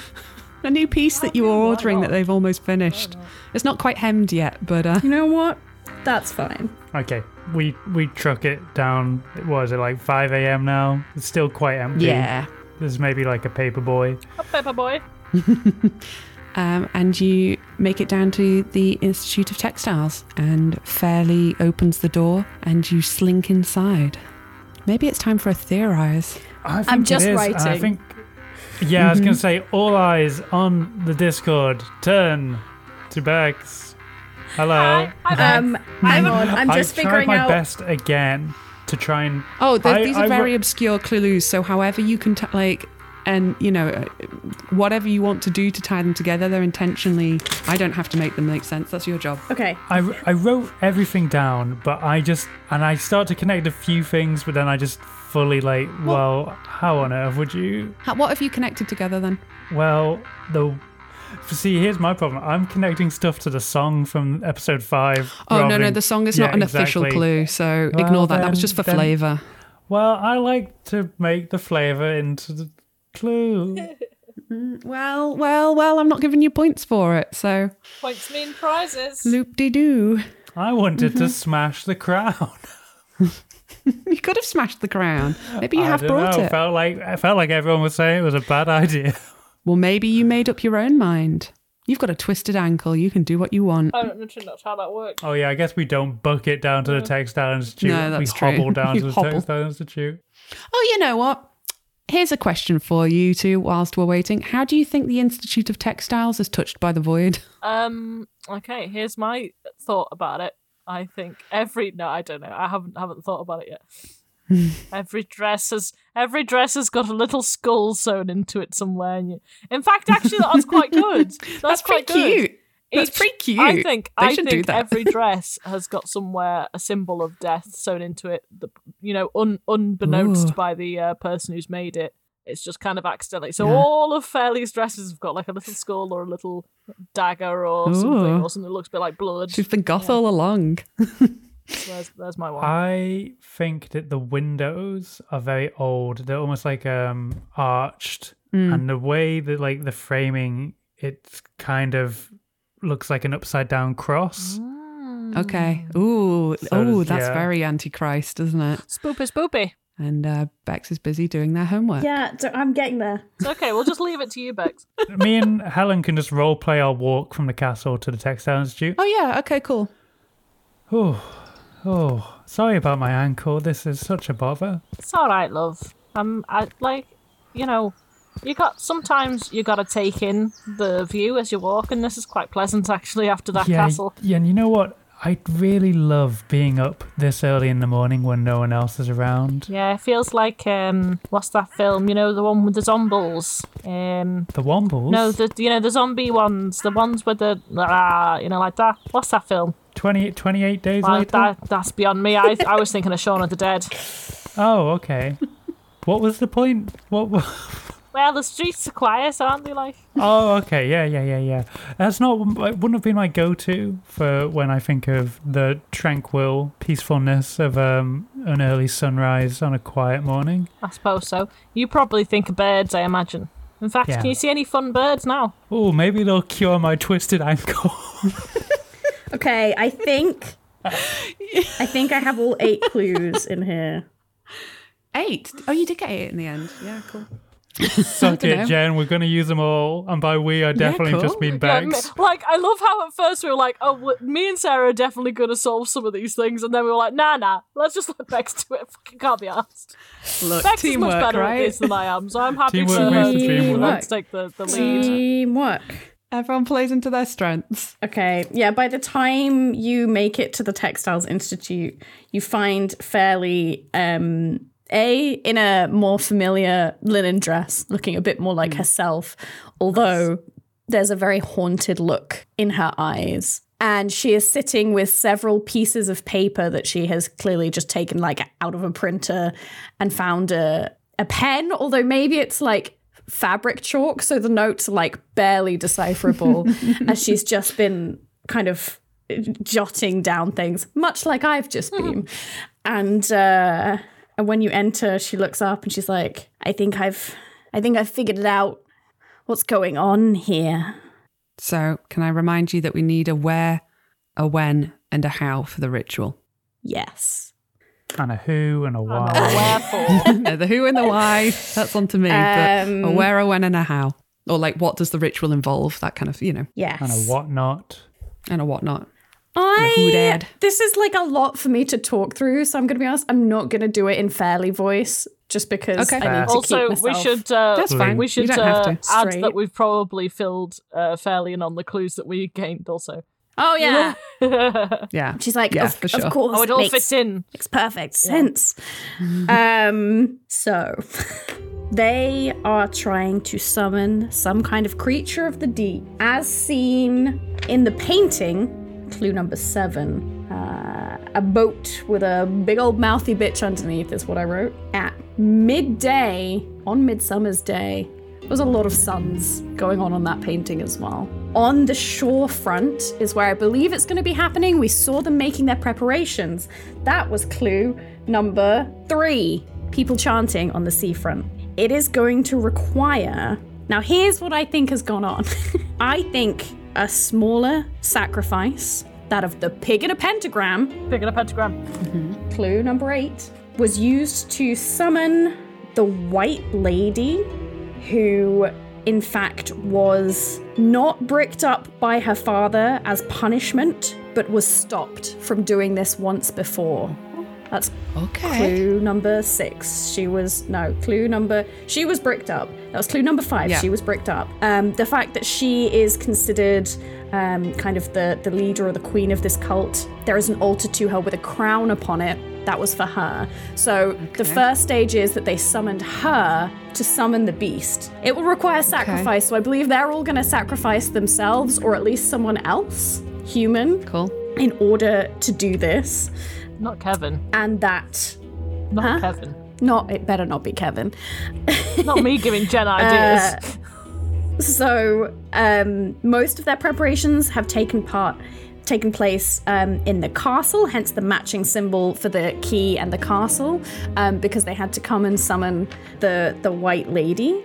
a new piece that you were ordering that they've almost finished. It's not quite hemmed yet, but uh, You know what? That's fine. okay we we truck it down what is it like 5 a.m now it's still quite empty yeah. there's maybe like a paper boy A paper boy. Um, and you make it down to the Institute of Textiles, and Fairley opens the door, and you slink inside. Maybe it's time for a theorize. I think I'm just is, and I think. Yeah, I was gonna say all eyes on the Discord. Turn to Becs. Hello. Hi, hi, Um, hang on. I'm just I tried figuring my out. best again to try and. Oh, th- I- these are I very wo- obscure clues. So, however you can t- like, and you know, uh, whatever you want to do to tie them together, they're intentionally. I don't have to make them make sense. That's your job. Okay. I, I wrote everything down, but I just and I start to connect a few things, but then I just fully like, well, how on earth would you? How, what have you connected together then? Well, the. See, here's my problem. I'm connecting stuff to the song from episode five. Oh no, rather no, the song is Yeah, not an official clue, so Well, ignore that. That was just for then- flavour. Well, I like to make the flavor into the clue. Well, well, well. I'm not giving you points for it, so Points mean prizes. loop de doo. I wanted Mm-hmm. to smash the crown. You could have smashed the crown. Maybe you I have don't brought know. it. Felt like I felt like everyone was saying it was a bad idea. Well, maybe you made up your own mind. You've got a twisted ankle. You can do what you want. I don't know too much how that works. Oh yeah, I guess we don't book it down to the textile institute. No, we that's true. hobble down to the hobble. textile institute. Oh, you know what? Here's a question for you two whilst we're waiting. How do you think the Institute of Textiles is touched by the void? Um. Okay. Here's my thought about it. I think every no, I don't know. I haven't haven't thought about it yet. every dress has every dress has got a little skull sewn into it somewhere. And you, in fact, actually, that's quite good. That's, That's quite cute. That's Each- pretty cute. I think They I should think do that. every dress has got somewhere a symbol of death sewn into it. The you know un, unbeknownst Ooh. by the uh, person who's made it. It's just kind of accidentally. So Yeah. all of Fairley's dresses have got like a little skull or a little dagger or something or something that looks a bit like blood. She's been goth all along. There's, there's my one. I think that the windows are very old. They're almost like um arched, Mm. and the way that like the framing, it's kind of looks like an upside down cross. Okay. Ooh, So oh, that's yeah. very antichrist, isn't it? Spoopy, spoopy. And uh, Becs is busy doing their homework. Yeah, I'm getting there. It's okay. We'll just leave it to you, Becs. Me and Helen can just role play our walk from the castle to the textile institute. Oh yeah. Okay. Cool. Oh, oh, sorry about my ankle. This is such a bother. It's all right, love. I'm I like, you know, You got sometimes you gotta take in the view as you walk, and this is quite pleasant actually after that yeah, castle. yeah, and you know what? I really love being up this early in the morning when no one else is around. Yeah, it feels like um, what's that film? You know, the one with the zombies. Um, The Wombles. no, the you know the zombie ones, the ones with the ah, you know, like that. What's that film? 20, 28 days Well, later. that that's beyond me. I I was thinking of Shaun of the Dead. Oh, okay. what was the point? What? Well, the streets are quiet, aren't they? Like, Oh, okay. Yeah, yeah, yeah, yeah. That's not. It wouldn't have been my go-to for when I think of the tranquil peacefulness of um, an early sunrise on a quiet morning. I suppose so. You probably think of birds, I imagine. In fact, Yeah. can you see any fun birds now? Oh, maybe they'll cure my twisted ankle. Okay, I think I think I have all eight clues in here. Eight. Oh, you did get eight in the end. Yeah, cool. Suck dunno. it, Jen. We're gonna use them all, and by we, I definitely just cool. mean Yeah, bags. me- like, I love how at first we were like, oh, w- me and Sara are definitely going to solve some of these things. And then we were like, nah, nah, let's just let Becs do it. Fucking can't be asked. Look, Becs is much better right? at this than I am, so I'm happy Teamwork for makes her the dream to work. to take the, the lead. Teamwork. Everyone plays into their strengths. Okay, yeah, by the time you make it to the Textiles Institute, you find Fairley um A in a more familiar linen dress, looking a bit more like herself, although there's a very haunted look in her eyes. And she is sitting with several pieces of paper that she has clearly just taken like out of a printer and found a a pen, although maybe it's like fabric chalk, so the notes are like barely decipherable as she's just been kind of jotting down things, much like I've just been. and uh and when you enter, she looks up and she's like, I think I've I think I've figured it out. What's going on here? So, can I remind you that we need a where, a when, and a how for the ritual? Yes. And a who and a why. Wherefore? no, the who and the why, that's on to me. but a Um, where, a when, and a how. Or like, what does the ritual involve? That kind of, you know, Yes. and a whatnot. and a whatnot. I who dad. this is like a lot for me to talk through, so I'm gonna be honest, I'm not gonna do it in Fairley voice just because Okay. I need to also, keep we should uh, That's fine. we should uh, add Straight. that we've probably filled uh, Fairley in on the clues that we gained. Also, Oh yeah. Yeah. She's like, Yeah, of, for sure. of course. oh, it all makes, fits in. makes perfect sense. um, so they are trying to summon some kind of creature of the deep, as seen in the painting. Clue number seven. Uh, a boat with a big old mouthy bitch underneath is what I wrote. At midday, on Midsummer's Day, there was a lot of suns going on on that painting as well. On the shore front is where I believe it's going to be happening. We saw them making their preparations. That was clue number three people chanting on the seafront. It is going to require. Now, here's what I think has gone on I think a smaller sacrifice, that of the pig in a pentagram, Picking a pentagram. Mm-hmm. clue number eight, was used to summon the White Lady, who in fact was not bricked up by her father as punishment, but was stopped from doing this once before. That's Okay. clue number six. She was no clue number. She was bricked up. That was clue number five. Yeah. She was bricked up. Um, the fact that she is considered um, kind of the the leader or the queen of this cult. There is an altar to her with a crown upon it. That was for her. So the first stage is that they summoned her to summon the beast. It will require sacrifice. So I believe they're all going to sacrifice themselves or at least someone else, human, Cool. in order to do this. Not Kevin. And that Not Huh? Kevin. not it better not be Kevin. Not me giving Jen ideas. So um, most of their preparations have taken part taken place um, in the castle, hence the matching symbol for the key and the castle, um, because they had to come and summon the the White Lady.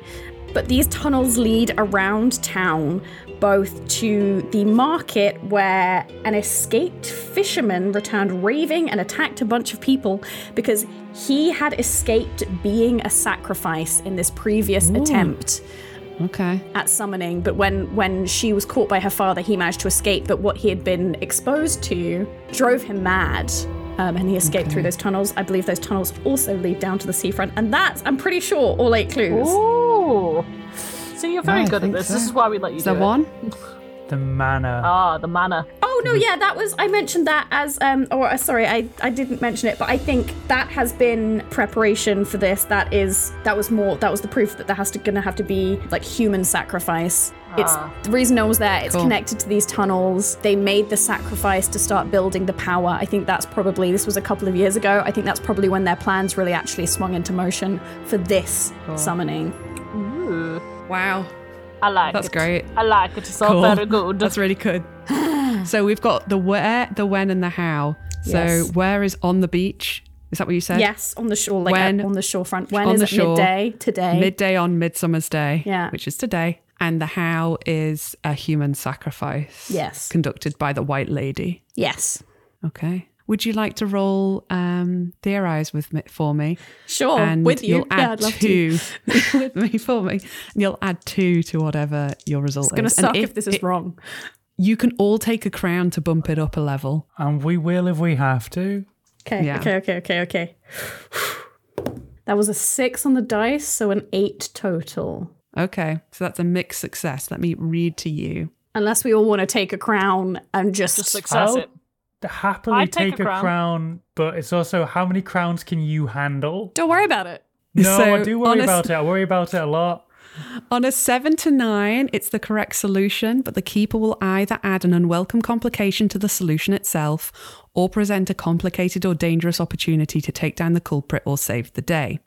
But these tunnels lead around town, both to the market where an escaped fisherman returned raving and attacked a bunch of people because he had escaped being a sacrifice in this previous attempt Okay. at summoning, but when when she was caught by her father, he managed to escape. But what he had been exposed to drove him mad, um, and he escaped through those tunnels. I believe those tunnels also lead down to the seafront, and that's I'm pretty sure all eight clues. Ooh. See, you're very I good at think this. so. This is why we let you Is do there it. one? The manor. Ah, the manor. Oh no, yeah, that was I mentioned that as um or uh, sorry, I I didn't mention it, but I think that has been preparation for this. That is that was more that was the proof that there has to gonna have to be like human sacrifice. It's Ah. the reason no one's there. It's Cool. connected to these tunnels. They made the sacrifice to start building the power. I think that's probably this was a couple of years ago. I think that's probably when their plans really actually swung into motion for this summoning. Ooh, Wow. I like That's it. great. I like it. It's all Cool. very good. That's really good. so we've got the where, the when, and the how. So Yes. where is on the beach? Is that what you said? Yes, on the shore, like When- uh, on the shorefront. When on is the it shore. midday today? Midday on Midsummer's Day. Yeah. Which is today. And the how is a human sacrifice. Yes. Conducted by the White Lady. yes. Okay. Would you like to roll um, theorize with me for me? Sure. and with you. you'll Yeah, add I'd love to. two with me for me. And you'll add two to whatever your result It's gonna is. And suck if, this is it- wrong. You can all take a crown to bump it up a level. And we will if we have to. Okay, Yeah. okay, okay, okay, okay. That was a six on the dice, so an eight total. Okay, so that's a mixed success. Let me read to you. Unless we all want to take a crown and just, Just success I'll it. Happily I'd take take, a a crown. crown. but it's also how many crowns can you handle? don't worry about it. No, So, I do worry honest- about it. I worry about it a lot. On a seven to nine, it's the correct solution, but the keeper will either add an unwelcome complication to the solution itself or present a complicated or dangerous opportunity to take down the culprit or save the day.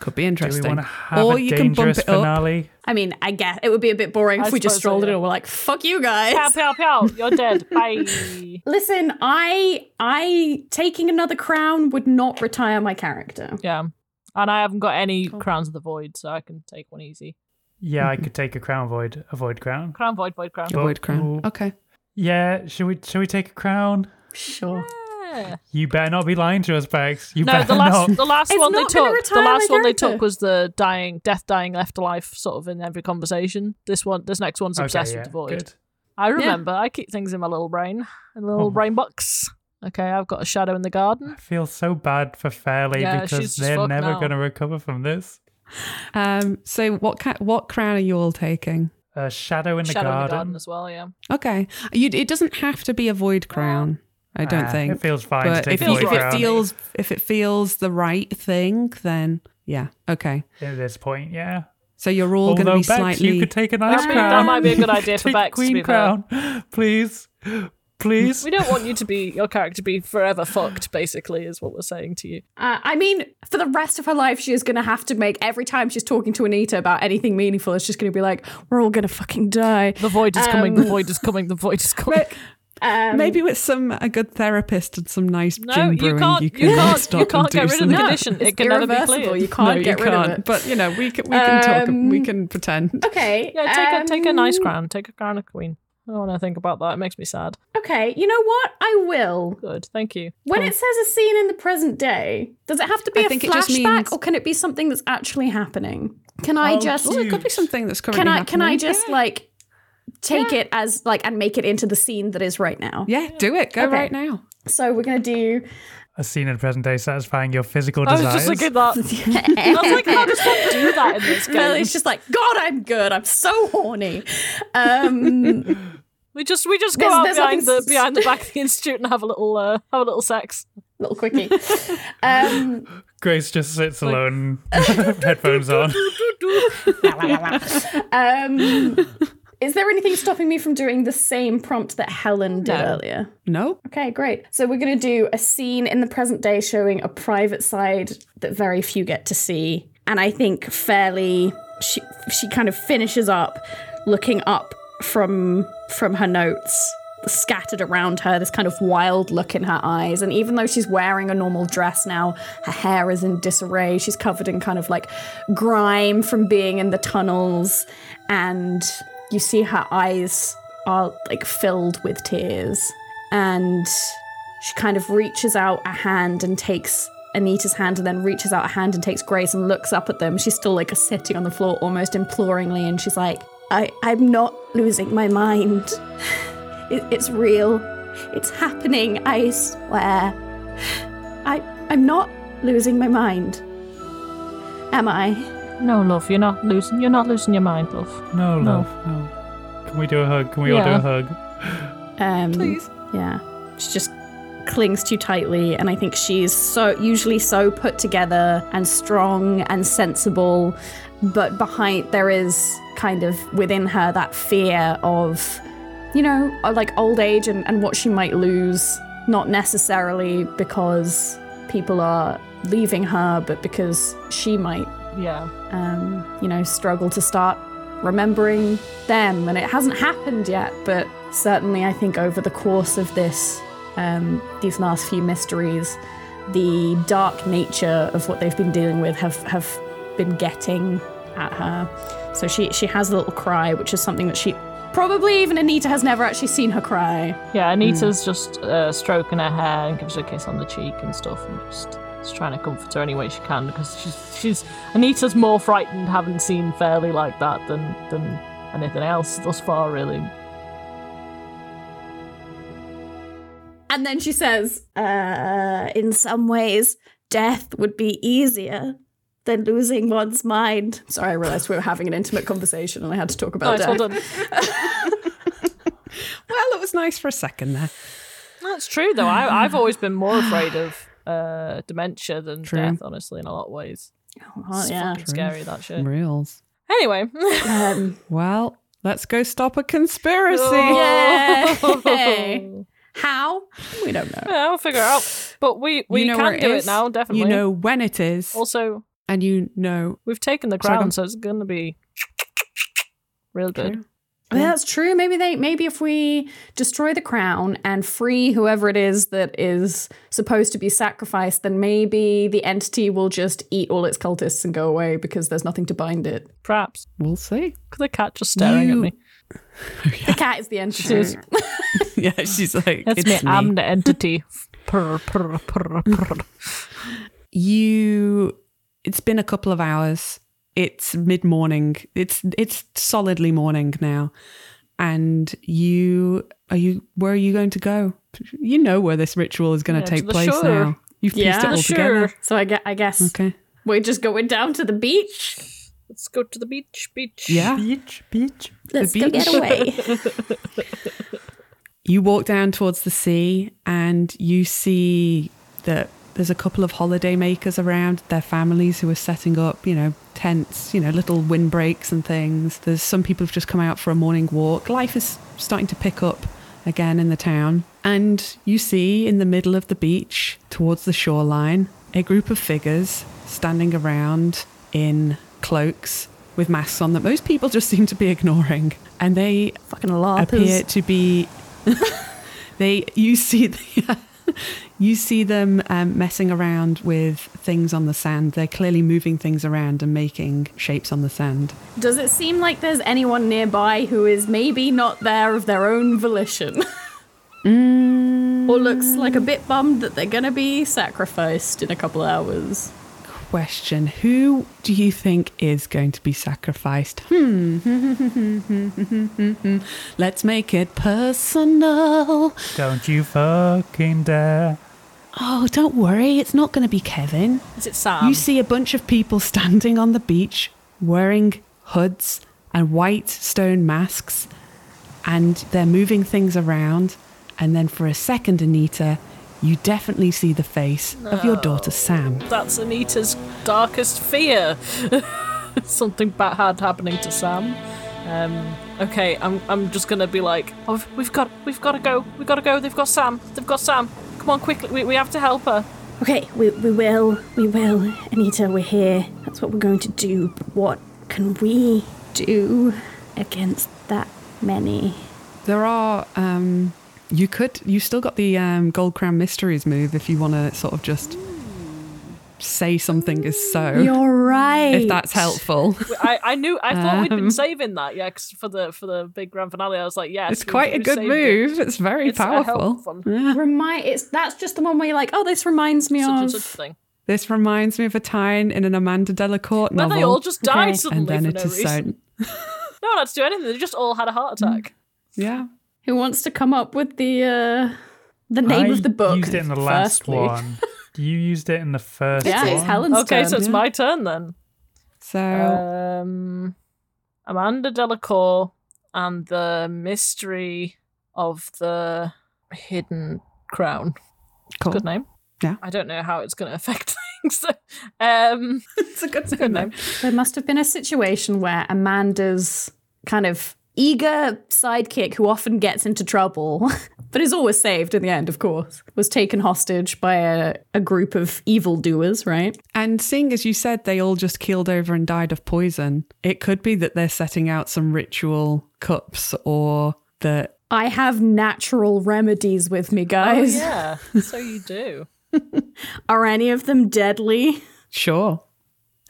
Could be Do we interesting. want to have or a you can bump dangerous it up. I mean, I guess it would be a bit boring I if we just suppose so, strolled in yeah. and we're like, "Fuck you guys." Pow, pow, pow. You're dead. Bye. Listen, I, I taking another crown would not retire my character. Yeah. And I haven't got any crowns of the void, so I can take one easy. Yeah, I could take a crown void, a void crown. Crown, void, void, crown. Avoid crown. Okay. Yeah, should we? Should we take a crown? Sure. Yeah. You better not be lying to us, Becs. You No, better the last not. the last It's one they took. The retire my last one they took was the dying, death, dying, left alive, sort of in every conversation. This one, this next one's Okay, obsessed yeah, with the void. good. I remember. I keep things in my little brain, in little Oh. brain box. Okay, I've got a shadow in the garden. I feel so bad for Fairley Yeah, because they're never now. going to recover from this. Um, so what ca- what crown are you all taking? A shadow in the shadow in the garden. garden as well. Yeah. Okay. You, it doesn't have to be a void crown. I don't Ah, think. it feels fine but to take if, a you, void if it feels if it feels the right thing, then yeah, okay. at this point. Yeah. So you're all going to be Becs, slightly. you could take a nice That might- crown. that might be a good idea for Take Becs, to Queen be fair. crown, please, please. We don't want you to be your character be forever fucked. Basically, is what we're saying to you. Uh, I mean, for the rest of her life, she is going to have to make every time she's talking to Anita about anything meaningful, it's just going to be like, "We're all going to fucking die." The void is coming. The Um, void is coming. The void is coming. Um, Maybe with some a good therapist and some nice No, gin you can't- you you can can't- stop you can't and do get rid of some- the no, condition. it's It can never be irreversible. cleared. You can't no, you get rid can't. of it. But you know, we can we can talk. We Um, can pretend. Okay. Yeah, take a take a nice um, crown. Take a crown of queen. I don't want to think about that. It makes me sad. Okay, you know what? I will. Good, thank you. When it says a scene in the present day, does it have to be I a think it just flashback, means- or can it be something that's actually happening? Can I Oh, just Well, it could be something that's currently can I can I happening. just like take it as like and make it into the scene that is right now? Yeah, do it. Go Okay. right now. So we're gonna do. A scene in present day satisfying your physical desires. I was desires. just thinking that. I was like, how does one do that in this game? Well, it's just like God, I'm good. I'm so horny. Um, we just we just go There's- out there's behind the nothing s- behind the back of the institute and have a little uh, have a little sex. little quickie. Um, Grace just sits alone, headphones on. um, is there anything stopping me from doing the same prompt that Helen did No. earlier? No. Okay, great. So we're going to do a scene in the present day showing a private side that very few get to see. And I think Fairley she she kind of finishes up looking up from from her notes scattered around her this kind of wild look in her eyes and even though she's wearing a normal dress now her hair is in disarray she's covered in kind of like grime from being in the tunnels and you see her eyes are like filled with tears and she kind of reaches out a hand and takes Anita's hand and then reaches out a hand and takes Grace and looks up at them. She's still like sitting on the floor almost imploringly and she's like, I, I'm not losing my mind. It, it's real. It's happening, I swear. I I'm not losing my mind. Am I? No, love, you're not losing. You're not losing your mind, love. No, No. love, no. Can we do a hug? Can we all do a hug? Um, Please. Yeah. She just clings too tightly, and I think she's so usually so put together and strong and sensible, but behind there is kind of within her that fear of, you know, uh, like old age and, and what she might lose, not necessarily because people are leaving her, but because she might Yeah. um, you know, struggle to start remembering them. And it hasn't happened yet, but certainly I think over the course of this, um, these last few mysteries, the dark nature of what they've been dealing with have, have been getting at her. So she, she has a little cry, which is something that she probably even Anita has never actually seen her cry. Yeah, Anita's just uh, stroking her hair and gives her a kiss on the cheek and stuff, and just, just trying to comfort her any way she can because she's she's Anita's more frightened having seen Fairley like that than than anything else thus far, really. And then she says, uh, in some ways, death would be easier than losing one's mind. Sorry, I realized we were having an intimate conversation and I had to talk about Nice, death. well. Well, it was nice for a second there. That's true though. I, I've always been more afraid of uh, dementia than True. death, honestly, in a lot of ways. Oh, It's yeah. fucking scary that shit. Reals. Anyway, Um, Well, let's go stop a conspiracy. yay! How? We don't know. yeah, we'll figure it out. But we we you know can where it do it now, definitely. You know when it is, Also, and you know. we've taken the Sorry, crown, so it's gonna be real good. True. Yeah, that's true. Maybe they maybe if we destroy the crown and free whoever it is that is supposed to be sacrificed, then maybe the entity will just eat all its cultists and go away because there's nothing to bind it. Perhaps. We'll see. Look at the cat just staring You- at me. The cat is the entity. She's- yeah, she's like, That's it's me. me. I'm the entity. Purr, purr, purr, purr. you it's been a couple of hours it's mid-morning it's it's solidly morning now and you are you where are you going to go you know where this ritual is going Yeah, to to take place shore. now you've pieced it all together So I, gue- I guess okay we're just going down to the beach. Let's go to the beach. Beach. yeah Beach, beach. Let's go beach. get away. you walk down towards the sea and you see that there's a couple of holiday makers around their families who are setting up you know tents you know little windbreaks and things. There's some people who've just come out for a morning walk. Life is starting to pick up again in the town. And you see in the middle of the beach towards the shoreline a group of figures standing around in cloaks with masks on that most people just seem to be ignoring. And they Fucking larpers. appear to be they you see the, you see them um, messing around with things on the sand they're clearly moving things around and making shapes on the sand Does it seem like there's anyone nearby who is maybe not there of their own volition? or looks like a bit bummed that they're gonna be sacrificed in a couple hours? Question who do you think is going to be sacrificed hmm let's make it personal Don't you fucking dare. oh don't worry it's not going to be kevin Is it Sam? You see a bunch of people standing on the beach wearing hoods and white stone masks, and they're moving things around. And then for a second, Anita, you definitely see the face of your daughter Sam. That's Anita's darkest fear. Something bad happening to Sam. Um, okay, I'm I'm just gonna be like, oh, we've got we've got to go, we've got to go. They've got Sam. They've got Sam. Come on, quickly. We, we have to help her. Okay, we, we will, we will. Anita, we're here. That's what we're going to do. But what can we do against that many? There are, um, you could, you still got the um, Gold Crown Mysteries move if you want to sort of just say something is so. You're right. if that's helpful. I, I knew I thought we'd been Um, saving that, yeah, 'cause for the for the big grand finale. I was like, yes, It's quite a good move. It. It's very It's powerful. Yeah. Remind it's that's just the one where you're like, oh, this reminds me Such of. and such thing. This reminds me of a time in an Amanda Delacourt When novel. they all just died Okay. suddenly and then for it no is reason. so. No one had to do anything. They just all had a heart attack. Yeah. Who wants to come up with the uh the name I of the book? You used it in the last firstly? one. You used it in the first Yeah, one. it's Helen's Okay, turn. so it's yeah. my turn then. So Um, Amanda Delacourt and the mystery of the hidden crown. cool. Good name. Yeah. I don't know how it's going to affect things. um, It's a good, good name. There must have been a situation where Amanda's kind of eager sidekick, who often gets into trouble, but is always saved in the end, of course, was taken hostage by a, a group of evildoers, right? And seeing as you said they all just keeled over and died of poison, it could be that they're setting out some ritual cups or that I have natural remedies with me, guys. oh, guys. yeah. so you do. Are any of them deadly? sure.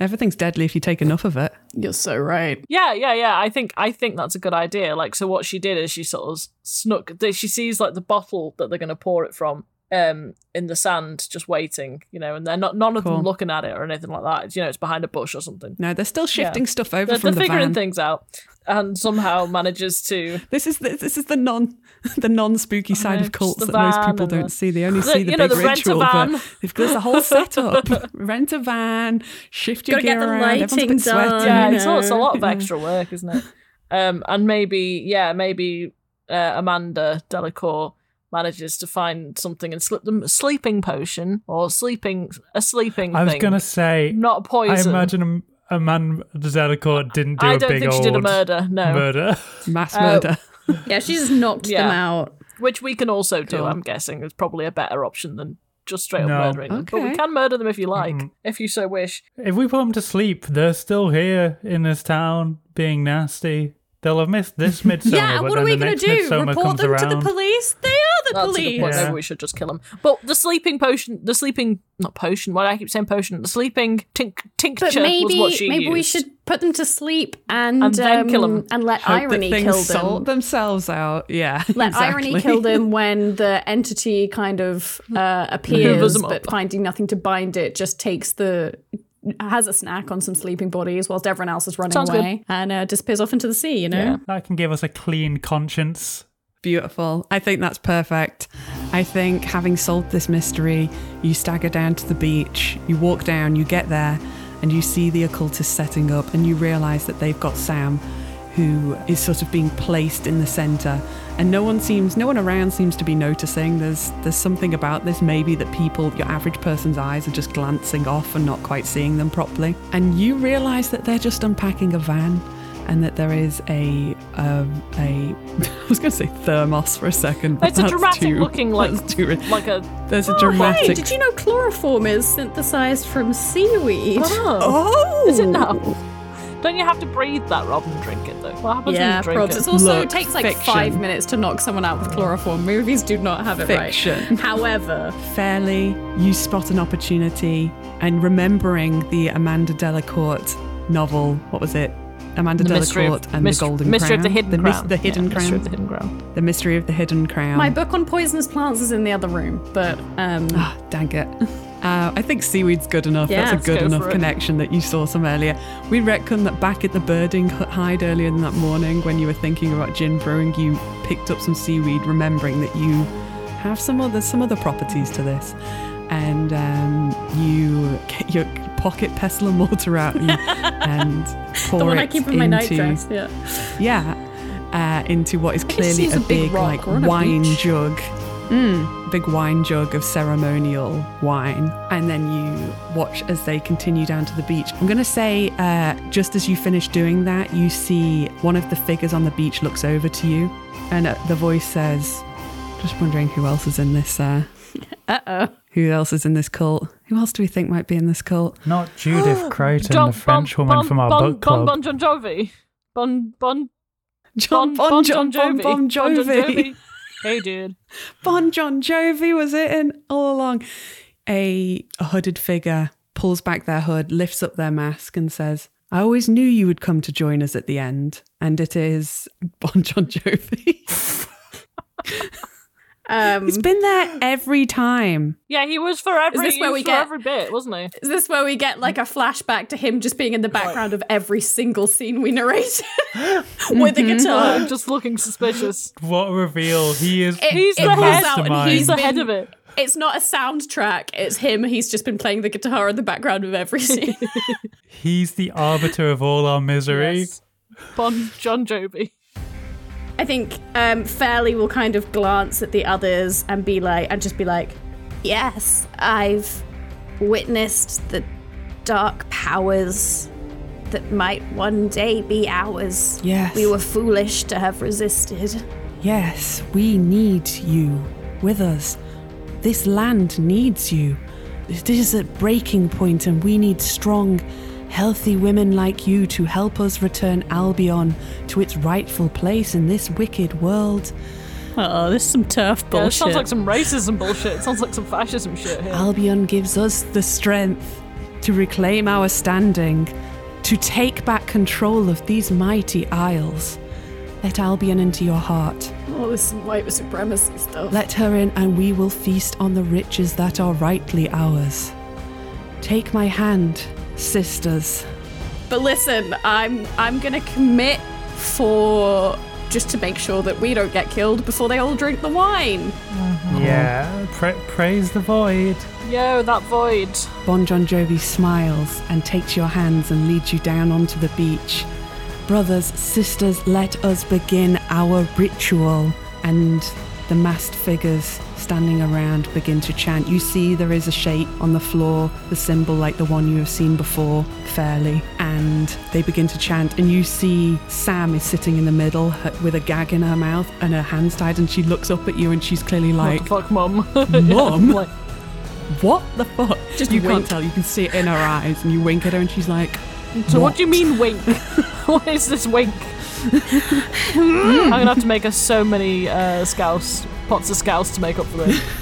Everything's deadly if you take enough of it. You're so right. Yeah, yeah, yeah. I think I think that's a good idea. Like, so what she did is she sort of snuck. She sees like the bottle that they're going to pour it from, um, in the sand, just waiting. You know, and they're not none of Cool. them looking at it or anything like that. It's, you know, it's behind a bush or something. No, they're still shifting stuff over They're, from they're the figuring van. things out, and somehow manages to. This is the, this is the non the non spooky side know, of cults that most people don't see. They only The- see the you know, big the rent a ritual, van. but they've- there's a whole setup. rent a van, shift your Gotta get gear the around. Everyone's a bit lighting sweaty. done. Yeah, you it's, all, it's a lot of extra work, isn't it? Um, and maybe, yeah, maybe uh, Amanda Delacourt manages to find something and slip them a sleeping potion or sleeping a sleeping. I was thing, gonna say, not I poison. I imagine a, a man Zedekor didn't do I a don't big think she did a murder. No, murder. Mass Uh, murder. Yeah, she just knocked Yeah. them out. which we can also do. Cool. I'm guessing is probably a better option than just straight up No. murdering them. But we can murder them if you like, Mhm. if you so wish. If we put them to sleep, they're still here in this town being nasty. They'll have missed this midsummer. yeah, what are we going to do? Report them around. to the police? They are the That's a good police. point. Yeah. Maybe we should just kill them. But the sleeping potion, the sleeping not potion. Why do I keep saying potion? The sleeping tink, tincture But maybe was what she maybe we should put them to sleep and, And then um, kill 'em. and let Hope irony that kill them. sort themselves out. Yeah, Let exactly. irony kill them when the entity kind of uh, appears, but finding nothing to bind it, just takes the has a snack on some sleeping bodies whilst everyone else is running Sounds good. away and uh, disappears off into the sea. You know. Yeah. That can give us a clean conscience. Beautiful. I think that's perfect. I think having solved this mystery, you stagger down to the beach, you walk down, you get there, and you see the occultist setting up, and you realize that they've got Sam, who is sort of being placed in the center. And no one seems, no one around seems to be noticing. There's, there's something about this, maybe that people, your average person's eyes are just glancing off and not quite seeing them properly. And you realize that they're just unpacking a van and that there is a um, a I was going to say thermos for a second. But It's a dramatic too- looking like too, like a there's a Hey, did you know chloroform is synthesized from seaweed? oh. Oh, Is it now? Don't you have to breathe that rather than drink it though? What happens when Yeah, you drink probs. it? It's also Look, it takes like fiction. five minutes to knock someone out with chloroform. Movies do not have it Fiction. right. However, Fairley, you spot an opportunity, and remembering the Amanda Delacourt novel. What was it? Amanda The Delacourt of, and mys- the Golden mystery Crown. of the hidden the, crown. the hidden yeah, crown. Mystery of the hidden crown. the mystery of the hidden crown. my book on poisonous plants is in the other room, but um, Ah, dang it. Uh, I think seaweed's good enough. Yeah, That's a good go enough connection that you saw some earlier. We reckon that back at the birding hide earlier in that morning when you were thinking about gin brewing, you picked up some seaweed, remembering that you have some other some other properties to this. And um, you get your pocket pestle and mortar out and, and pour the one I it keep in my into, nightdress. Yeah. yeah, uh, into what is clearly a a big big, rock. like We're on a wine beach. jug. Mm, big wine jug of ceremonial wine, and then you watch as they continue down to the beach. I'm going to say, uh, just as you finish doing that, you see one of the figures on the beach looks over to you, and uh, the voice says, "Just wondering who else is in this. Uh, Uh oh. who else is in this cult? Who else do we think might be in this cult? Not Judith Creighton, John- the French Bon- woman Bon- from our Bon- book club. Bon Bon Jovi. Bon Bon John Bon Bon John Bon Jovi. Bon Jovi. Hey, dude. Bon John Jovi was it in all along. A, a hooded figure pulls back their hood, lifts up their mask, and says, I always knew you would come to join us at the end. And it is Bon John Jovi. Um, He's been there every time. Yeah, he was for every. this where we for get- every bit, wasn't he? is this where we get like a flashback to him just being in the background of every single scene we narrate with a guitar? I'm just looking suspicious. What a reveal. He is It- He's the head. out and Mastermind. He's he's the been, head of it. It's not a soundtrack. It's him. He's just been playing the guitar in the background of every scene. He's the arbiter of all our misery. Yes. Bon John Jovi. I think um, Fairley will kind of glance at the others and be like, and just be like, "Yes, I've witnessed the dark powers that might one day be ours. Yes. we were foolish to have resisted. Yes, we need you with us. This land needs you. This is a breaking point, and we need strong, healthy women like you to help us return Albion to its rightful place in this wicked world. Oh, this is some turf Yeah, it sounds like some racism bullshit. It sounds like some fascism shit here. Albion gives us the strength to reclaim our standing, to take back control of these mighty isles. Let Albion into your heart. oh, this is some white supremacy stuff. Let her in, and we will feast on the riches that are rightly ours. Take my hand, sisters. But listen, I'm I'm gonna commit for just to make sure that we don't get killed before they all drink the wine. Mm-hmm. Yeah, pra- praise the void. Yo, that void. Bon John Jovi smiles and takes your hands and leads you down onto the beach. Brothers, sisters, let us begin our ritual. And the masked figures standing around begin to chant. You see there is a shape on the floor, the symbol like the one you have seen before, Fairley. And they begin to chant. And you see Sam is sitting in the middle with a gag in her mouth and her hands tied. And she looks up at you and she's clearly like, what the fuck, mum? Mum? Like, What the fuck? Just you wink. can't tell. You can see it in her eyes, and you wink at her, and she's like, so what do you mean wink? what is this wink? I'm gonna have to make us so many uh, scouse pots of scouse to make up for this.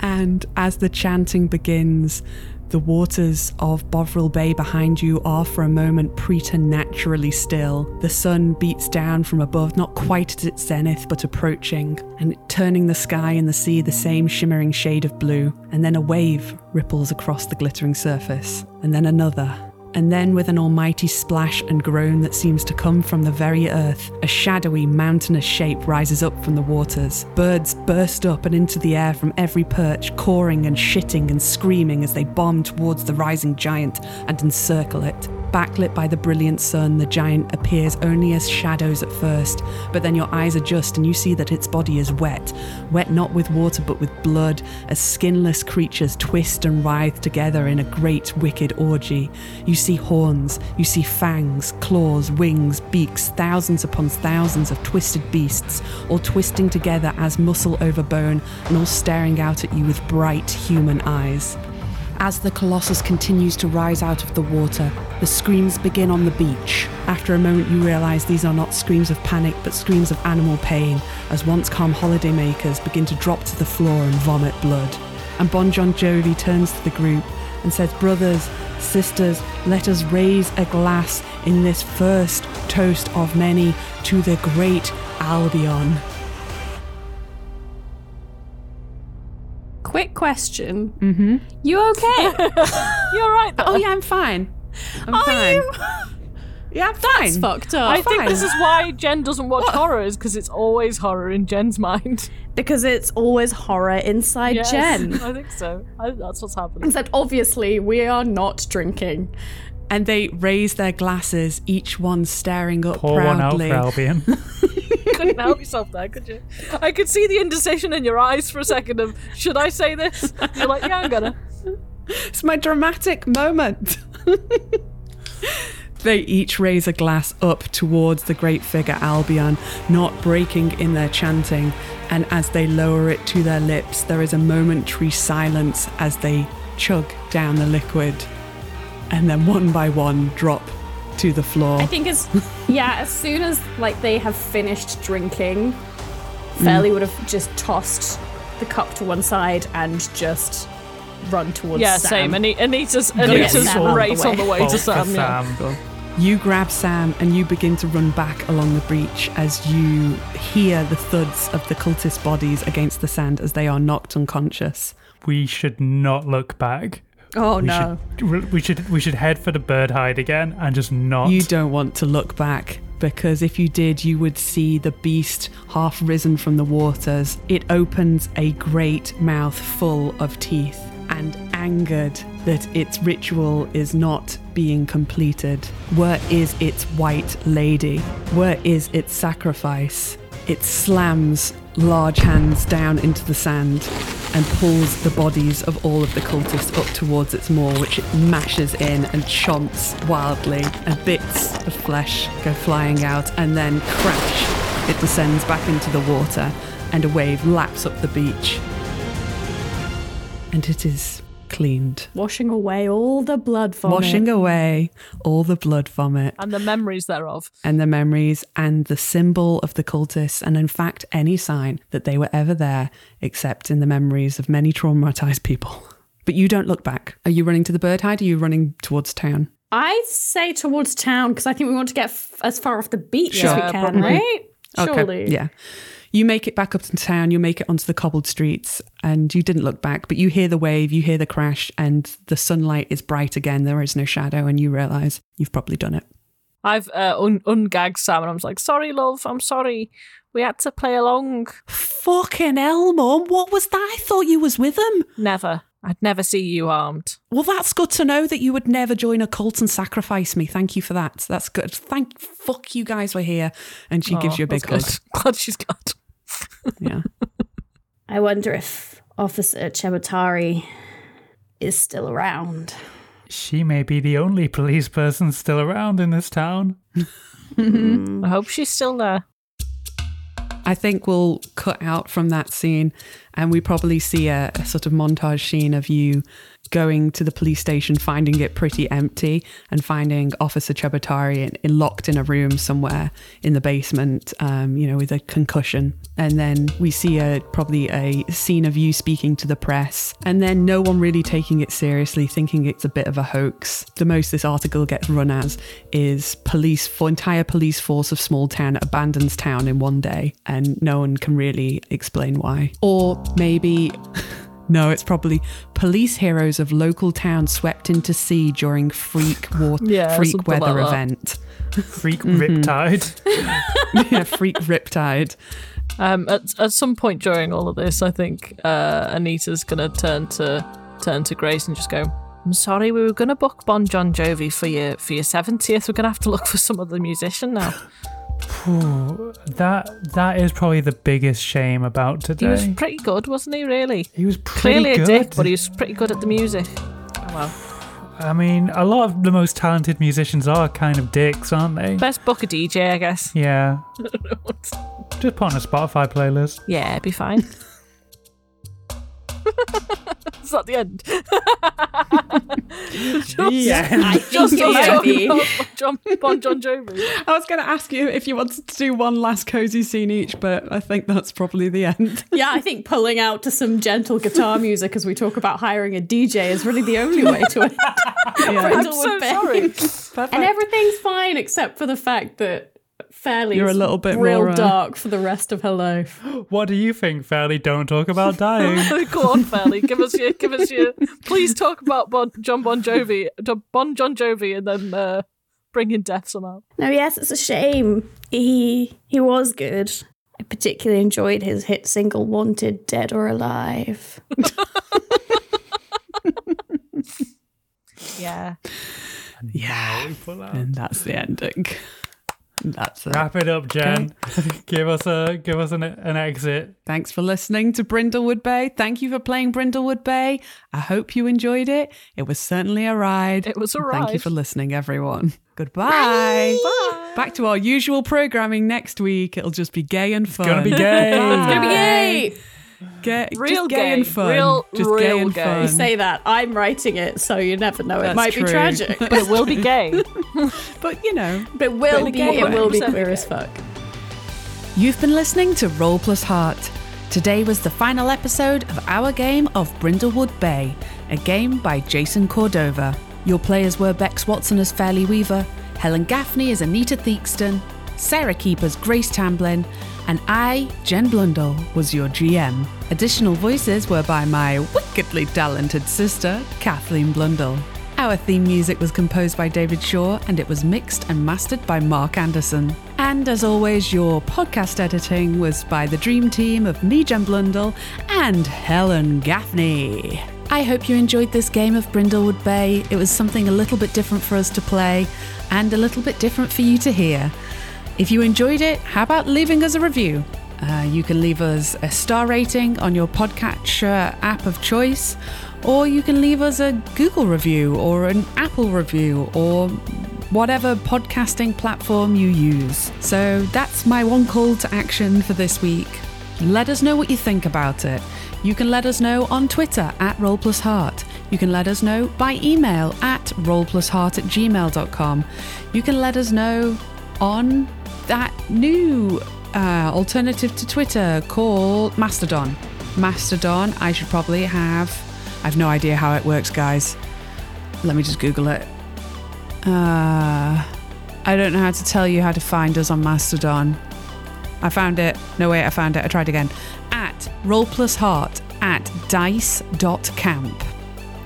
And as the chanting begins, the waters of Bovril Bay behind you are for a moment preternaturally still. The sun beats down from above, not quite at its zenith, but approaching, and turning the sky and the sea the same shimmering shade of blue. And then a wave ripples across the glittering surface, and then another. And then, with an almighty splash and groan that seems to come from the very earth, a shadowy mountainous shape rises up from the waters. Birds burst up and into the air from every perch, cawing and shitting and screaming as they bomb towards the rising giant and encircle it. Backlit by the brilliant sun, the giant appears only as shadows at first, but then your eyes adjust and you see that its body is wet. Wet not with water but with blood, as skinless creatures twist and writhe together in a great wicked orgy. You see horns, you see fangs, claws, wings, beaks, thousands upon thousands of twisted beasts, all twisting together as muscle over bone and all staring out at you with bright human eyes. As the Colossus continues to rise out of the water, the screams begin on the beach. After a moment, you realize these are not screams of panic, but screams of animal pain, as once calm holidaymakers begin to drop to the floor and vomit blood. And Bon Jovi turns to the group and says, Brothers, sisters, let us raise a glass in this first toast of many to the great Albion. Quick question. Mm-hmm. You okay? You're right. Though. Oh, yeah, I'm fine. I'm Are fine. you? Yeah, I'm fine. That's fucked up. I think fine. this is why Jen doesn't watch horror, is because it's always horror in Jen's mind. because it's always horror inside Yes, Jen. I think so. I, that's what's happening. Except obviously we are not drinking. And they raise their glasses, each one staring up Pour one out proudly. for Albion. couldn't help yourself there, could you? I could see the indecision in your eyes for a second of, should I say this? You're like, yeah, I'm gonna. It's my dramatic moment. they each raise a glass up towards the great figure Albion, not breaking in their chanting. And as they lower it to their lips, there is a momentary silence as they chug down the liquid. And then one by one drop to the floor. I think as yeah, as soon as like they have finished drinking, mm. Fairley would have just tossed the cup to one side and just run towards Yeah, Sam. same. Ani- Anita's, get Anita's Sam out of the right on the way. way to for Sam. Yeah. You grab Sam and you begin to run back along the breach as you hear the thuds of the cultist bodies against the sand as they are knocked unconscious. We should not look back. Oh We no. should we should we should head for the bird hide again and just not. You don't want to look back. because if you did, you would see the beast half risen from the waters. It opens a great mouth full of teeth and angered that its ritual is not being completed. Where is its white lady? Where is its sacrifice? It slams large hands down into the sand and pulls the bodies of all of the cultists up towards its maw, which it mashes in and chomps wildly, and bits of flesh go flying out, and then crash, it descends back into the water, and a wave laps up the beach. And it is cleaned. Washing away all the blood vomit. Washing away all the blood vomit And the memories thereof. and the memories and the symbol of the cultists, and in fact, any sign that they were ever there, except in the memories of many traumatized people. But you don't look back. Are you running to the bird hide? Or are you running towards town? I say towards town because I think we want to get f- as far off the beach Sure. as we can, probably. right? Surely. Yeah. You make it back up to town, you make it onto the cobbled streets, and you didn't look back, but you hear the wave, you hear the crash, and the sunlight is bright again. There is no shadow, and you realize you've probably done it. I've uh, un- ungagged Sam and I was like, sorry, love, I'm sorry. We had to play along. Fucking hell, Mum. What was that? I thought you was with him. Never. I'd never see you armed. Well, that's good to know that you would never join a cult and sacrifice me. Thank you for that. That's good. Thank fuck you guys were here. And she gives Oh, you a big hug. that's good. Glad she's got. Yeah. I wonder if Officer Chebatari is still around. She may be the only police person still around in this town. I hope she's still there. I think we'll cut out from that scene and we probably see a, a sort of montage scene of you going to the police station, finding it pretty empty, and finding Officer Chebatari in, in, locked in a room somewhere in the basement, um, you know, with a concussion. And then we see a probably a scene of you speaking to the press, and then no one really taking it seriously, thinking it's a bit of a hoax. The most this article gets run as is police for entire police force of small town abandons town in one day, and no one can really explain why. Or maybe. No, it's probably police heroes of local town swept into sea during freak war Yeah, freak weather like event. Freak Mm-hmm. Riptide. yeah, freak riptide. Um, at, at some point during all of this, I think uh, Anita's gonna turn to turn to Grace and just go. I'm sorry, we were gonna book Bon John Jovi for your for your seventieth. We're gonna have to look for some other musician now. Ooh, that that is probably the biggest shame about today. He was pretty good, wasn't he? Really, He was pretty clearly good. a dick, but he was pretty good at the music. Oh well, I mean, a lot of the most talented musicians are kind of dicks, aren't they? best book a DJ, I guess. yeah. Just put on a Spotify playlist. Yeah, it'd be fine. Is not the end? Yeah. I Just think it might talking be. John, Bon John Jovi. I was going to ask you if you wanted to do one last cozy scene each, but I think that's probably the end. Yeah, I think pulling out to some gentle guitar music as we talk about hiring a DJ is really the only way to end. Yeah. I'm so sorry. And everything's fine except for the fact that Fairley You're a little bit real more, uh, dark for the rest of her life. What do you think, Fairley? Don't talk about dying. Go on, Fairley. Give us your, give us your. Please talk about bon, John Bon Jovi, Jo- Bon John Jovi, and then uh, bring in death somehow. No, yes, it's a shame. He he was good. I particularly enjoyed his hit single "Wanted Dead or Alive." Yeah. Yeah. And that's the ending. That's it. Wrap it up, Jen. give us a give us an, an exit. Thanks for listening to Brindlewood Bay. Thank you for playing Brindlewood Bay. I hope you enjoyed it. It was certainly a ride. It was a ride. Thank you for listening, everyone. Goodbye. Bye. Back to our usual programming next week. It'll just be gay and fun. It's Gonna be gay. It's gonna be gay. Gay, Real just gay, gay. and fun. Real- just real gay and gay. fun. You say that I'm writing it, so you never know. That's it might true. be tragic, But it will be gay. but you know, but it will But be. gay It will be queer as fuck. You've been listening to Roll Plus Heart. Today was the final episode of our game of Brindlewood Bay, a game by Jason Cordova. Your players were Becs Watson as Fairley Weaver, Helen Gaffney as Anita Theakston, Sara Keepers Grace Tamblyn, and I, Jen Blundell, was your GM. Additional voices were by my wickedly talented sister, Kathleen Blundell. Our theme music was composed by David Shaw and it was mixed and mastered by Mark Anderson. And as always, your podcast editing was by the dream team of me, Jen Blundell, and Helen Gaffney. I hope you enjoyed this game of Brindlewood Bay. It was something a little bit different for us to play and a little bit different for you to hear. If you enjoyed it, how about leaving us a review? Uh, you can leave us a star rating on your podcatcher app of choice, or you can leave us a Google review or an Apple review or whatever podcasting platform you use. So that's my one call to action for this week. Let us know what you think about it. You can let us know on Twitter at RollPlusHeart. You can let us know by email at rollplusheart at gmail.com. You can let us know on that new uh, alternative to Twitter called Mastodon. Mastodon, I should probably have. I have no idea how it works, guys. Let me just Google it. Uh, I don't know how to tell you how to find us on Mastodon. I found it. No, wait, I found it. I tried again. At roll plus heart at dice.camp.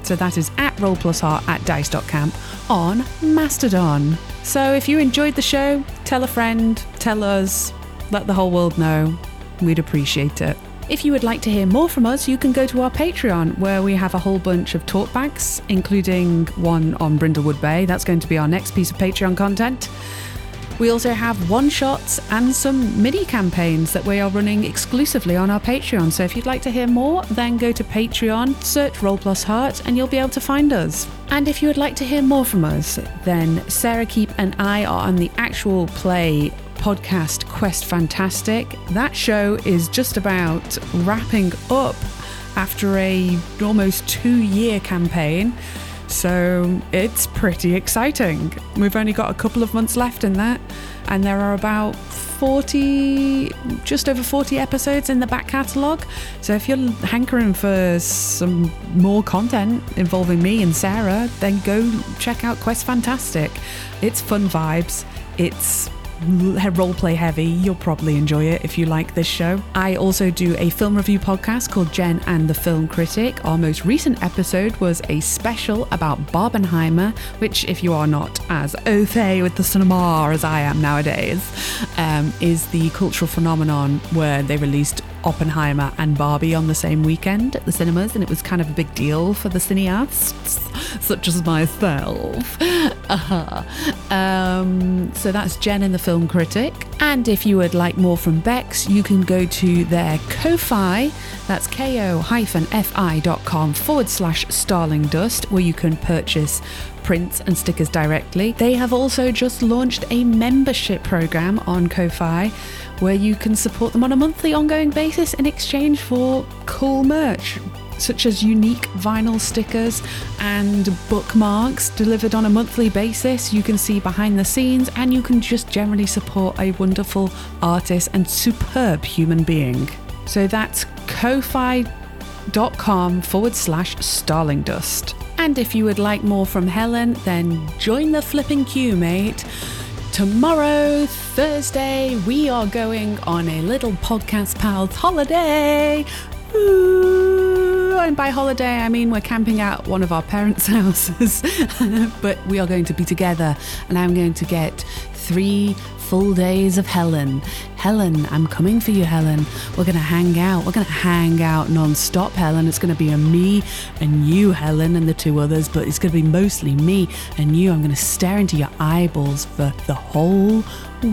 So that is at roll plus heart at dice.camp on Mastodon. So if you enjoyed the show, tell a friend, tell us, let the whole world know. We'd appreciate it. If you would like to hear more from us, you can go to our Patreon, where we have a whole bunch of talkbacks, including one on Brindlewood Bay. That's going to be our next piece of Patreon content. We also have one shots and some mini campaigns that we are running exclusively on our Patreon. So if you'd like to hear more, then go to Patreon, search Roll Plus Heart, and you'll be able to find us. And if you would like to hear more from us, then Sara Keep and I are on the actual play podcast Quest Fantastic. That show is just about wrapping up after a almost two year campaign. So it's pretty exciting. We've only got a couple of months left in that, and there are about 40, just over 40 episodes in the back catalogue. So if you're hankering for some more content involving me and Sara, then go check out Quest Fantastic. It's fun vibes. It's roleplay heavy. You'll probably enjoy it if you like this show. I also do a film review podcast called Jen and the Film Critic. Our most recent episode was a special about Barbenheimer, which, if you are not as au fait with the cinema as I am nowadays, um, is the cultural phenomenon where they released Oppenheimer and Barbie on the same weekend at the cinemas, and it was kind of a big deal for the cineasts, such as myself. Uh-huh. Um, so that's Jen and the Film Critic. And if you would like more from Becs, you can go to their Ko-Fi, that's ko-fi.com forward slash Starling Dust, where you can purchase prints and stickers directly. They have also just launched a membership program on Ko-Fi where you can support them on a monthly ongoing basis in exchange for cool merch such as unique vinyl stickers and bookmarks delivered on a monthly basis. You can see behind the scenes and you can just generally support a wonderful artist and superb human being. So that's ko-fi.com forward slash starling dust. And if you would like more from Helen, then join the flipping queue, mate. Tomorrow, Thursday, we are going on a little podcast pals holiday. Ooh, and by holiday, I mean we're camping out one of our parents' houses, but we are going to be together, and I'm going to get three full days of Helen. Helen, I'm coming for you, Helen. We're going to hang out. We're going to hang out non stop, Helen. It's going to be a me and you, Helen, and the two others, but it's going to be mostly me and you. I'm going to stare into your eyeballs for the whole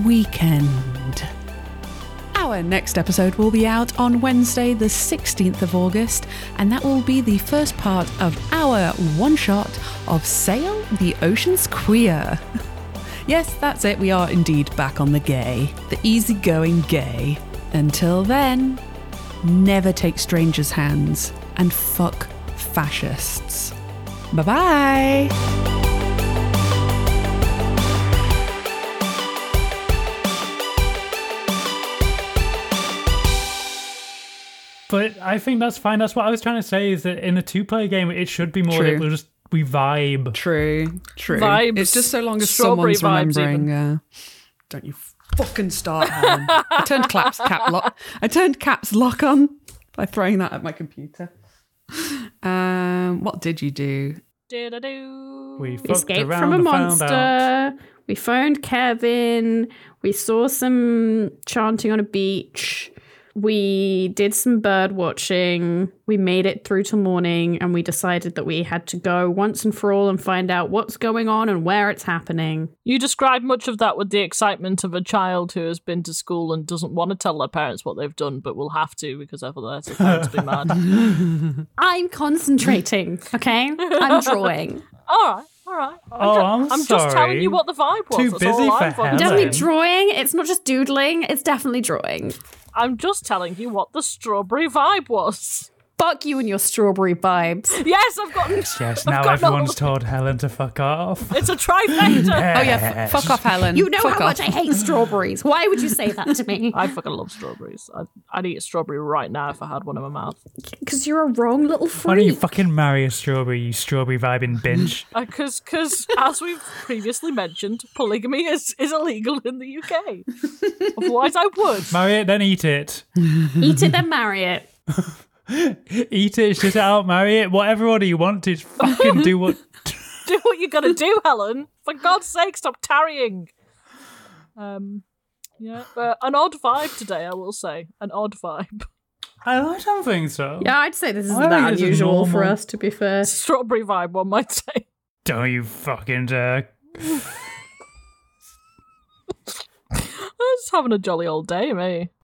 weekend. Our next episode will be out on Wednesday, the 16th of August, and that will be the first part of our one shot of Sail the Ocean's Queer. yes, that's it, we are indeed back on the gay, the easygoing gay. Until then, never take strangers' hands and fuck fascists. Bye bye! But I think that's fine. That's what I was trying to say is that in a two player game, it should be more True. that we'll just we vibe. True, true. Vibes. It's just so long as Strawberry someone's remembering. Uh, don't you fucking start, Helen. I turned caps cap lock. I turned caps lock on by throwing that at my computer. Um, what did you do? Did I do? We We escaped from a and found monster. We phoned Kevin. We saw some chanting on a beach. We did some bird watching. We made it through to morning and we decided that we had to go once and for all and find out what's going on and where it's happening. You describe much of that with the excitement of a child who has been to school and doesn't want to tell their parents what they've done, but will have to because otherwise their parents will be mad. I'm concentrating, okay? I'm drawing. All right, all right. I'm, Oh, ju- I'm I'm just telling sorry. you what the vibe was. Too That's busy all for I'm fucking Helen. Definitely drawing. It's not just doodling, it's definitely drawing. I'm just telling you what the strawberry vibe was. Fuck you and your strawberry vibes. Yes, I've got. Yes, I've now got everyone's all- told Helen to fuck off. It's a trifecta. Oh yeah, f- fuck off, Helen. You know fuck how off. much I hate strawberries. Why would you say that to me? I fucking love strawberries. I'd, I'd eat a strawberry right now if I had one in my mouth. Because you're a wrong little freak. Why don't you fucking marry a strawberry, you strawberry vibing bitch? Uh, because, because as we've previously mentioned, polygamy is, is illegal in the UK. Otherwise, I would. marry it, then eat it. Eat it, then marry it. Eat it, shit it out, marry it, whatever order you want to. Just fucking do what. Do what you gotta do, Helen. For God's sake, stop tarrying. Um, yeah, but an odd vibe today, I will say. An odd vibe. I, I don't think so. Yeah, I'd say this isn't I that unusual for us, to be fair. Strawberry vibe, one might say. Don't you fucking dare. I was just having a jolly old day, me.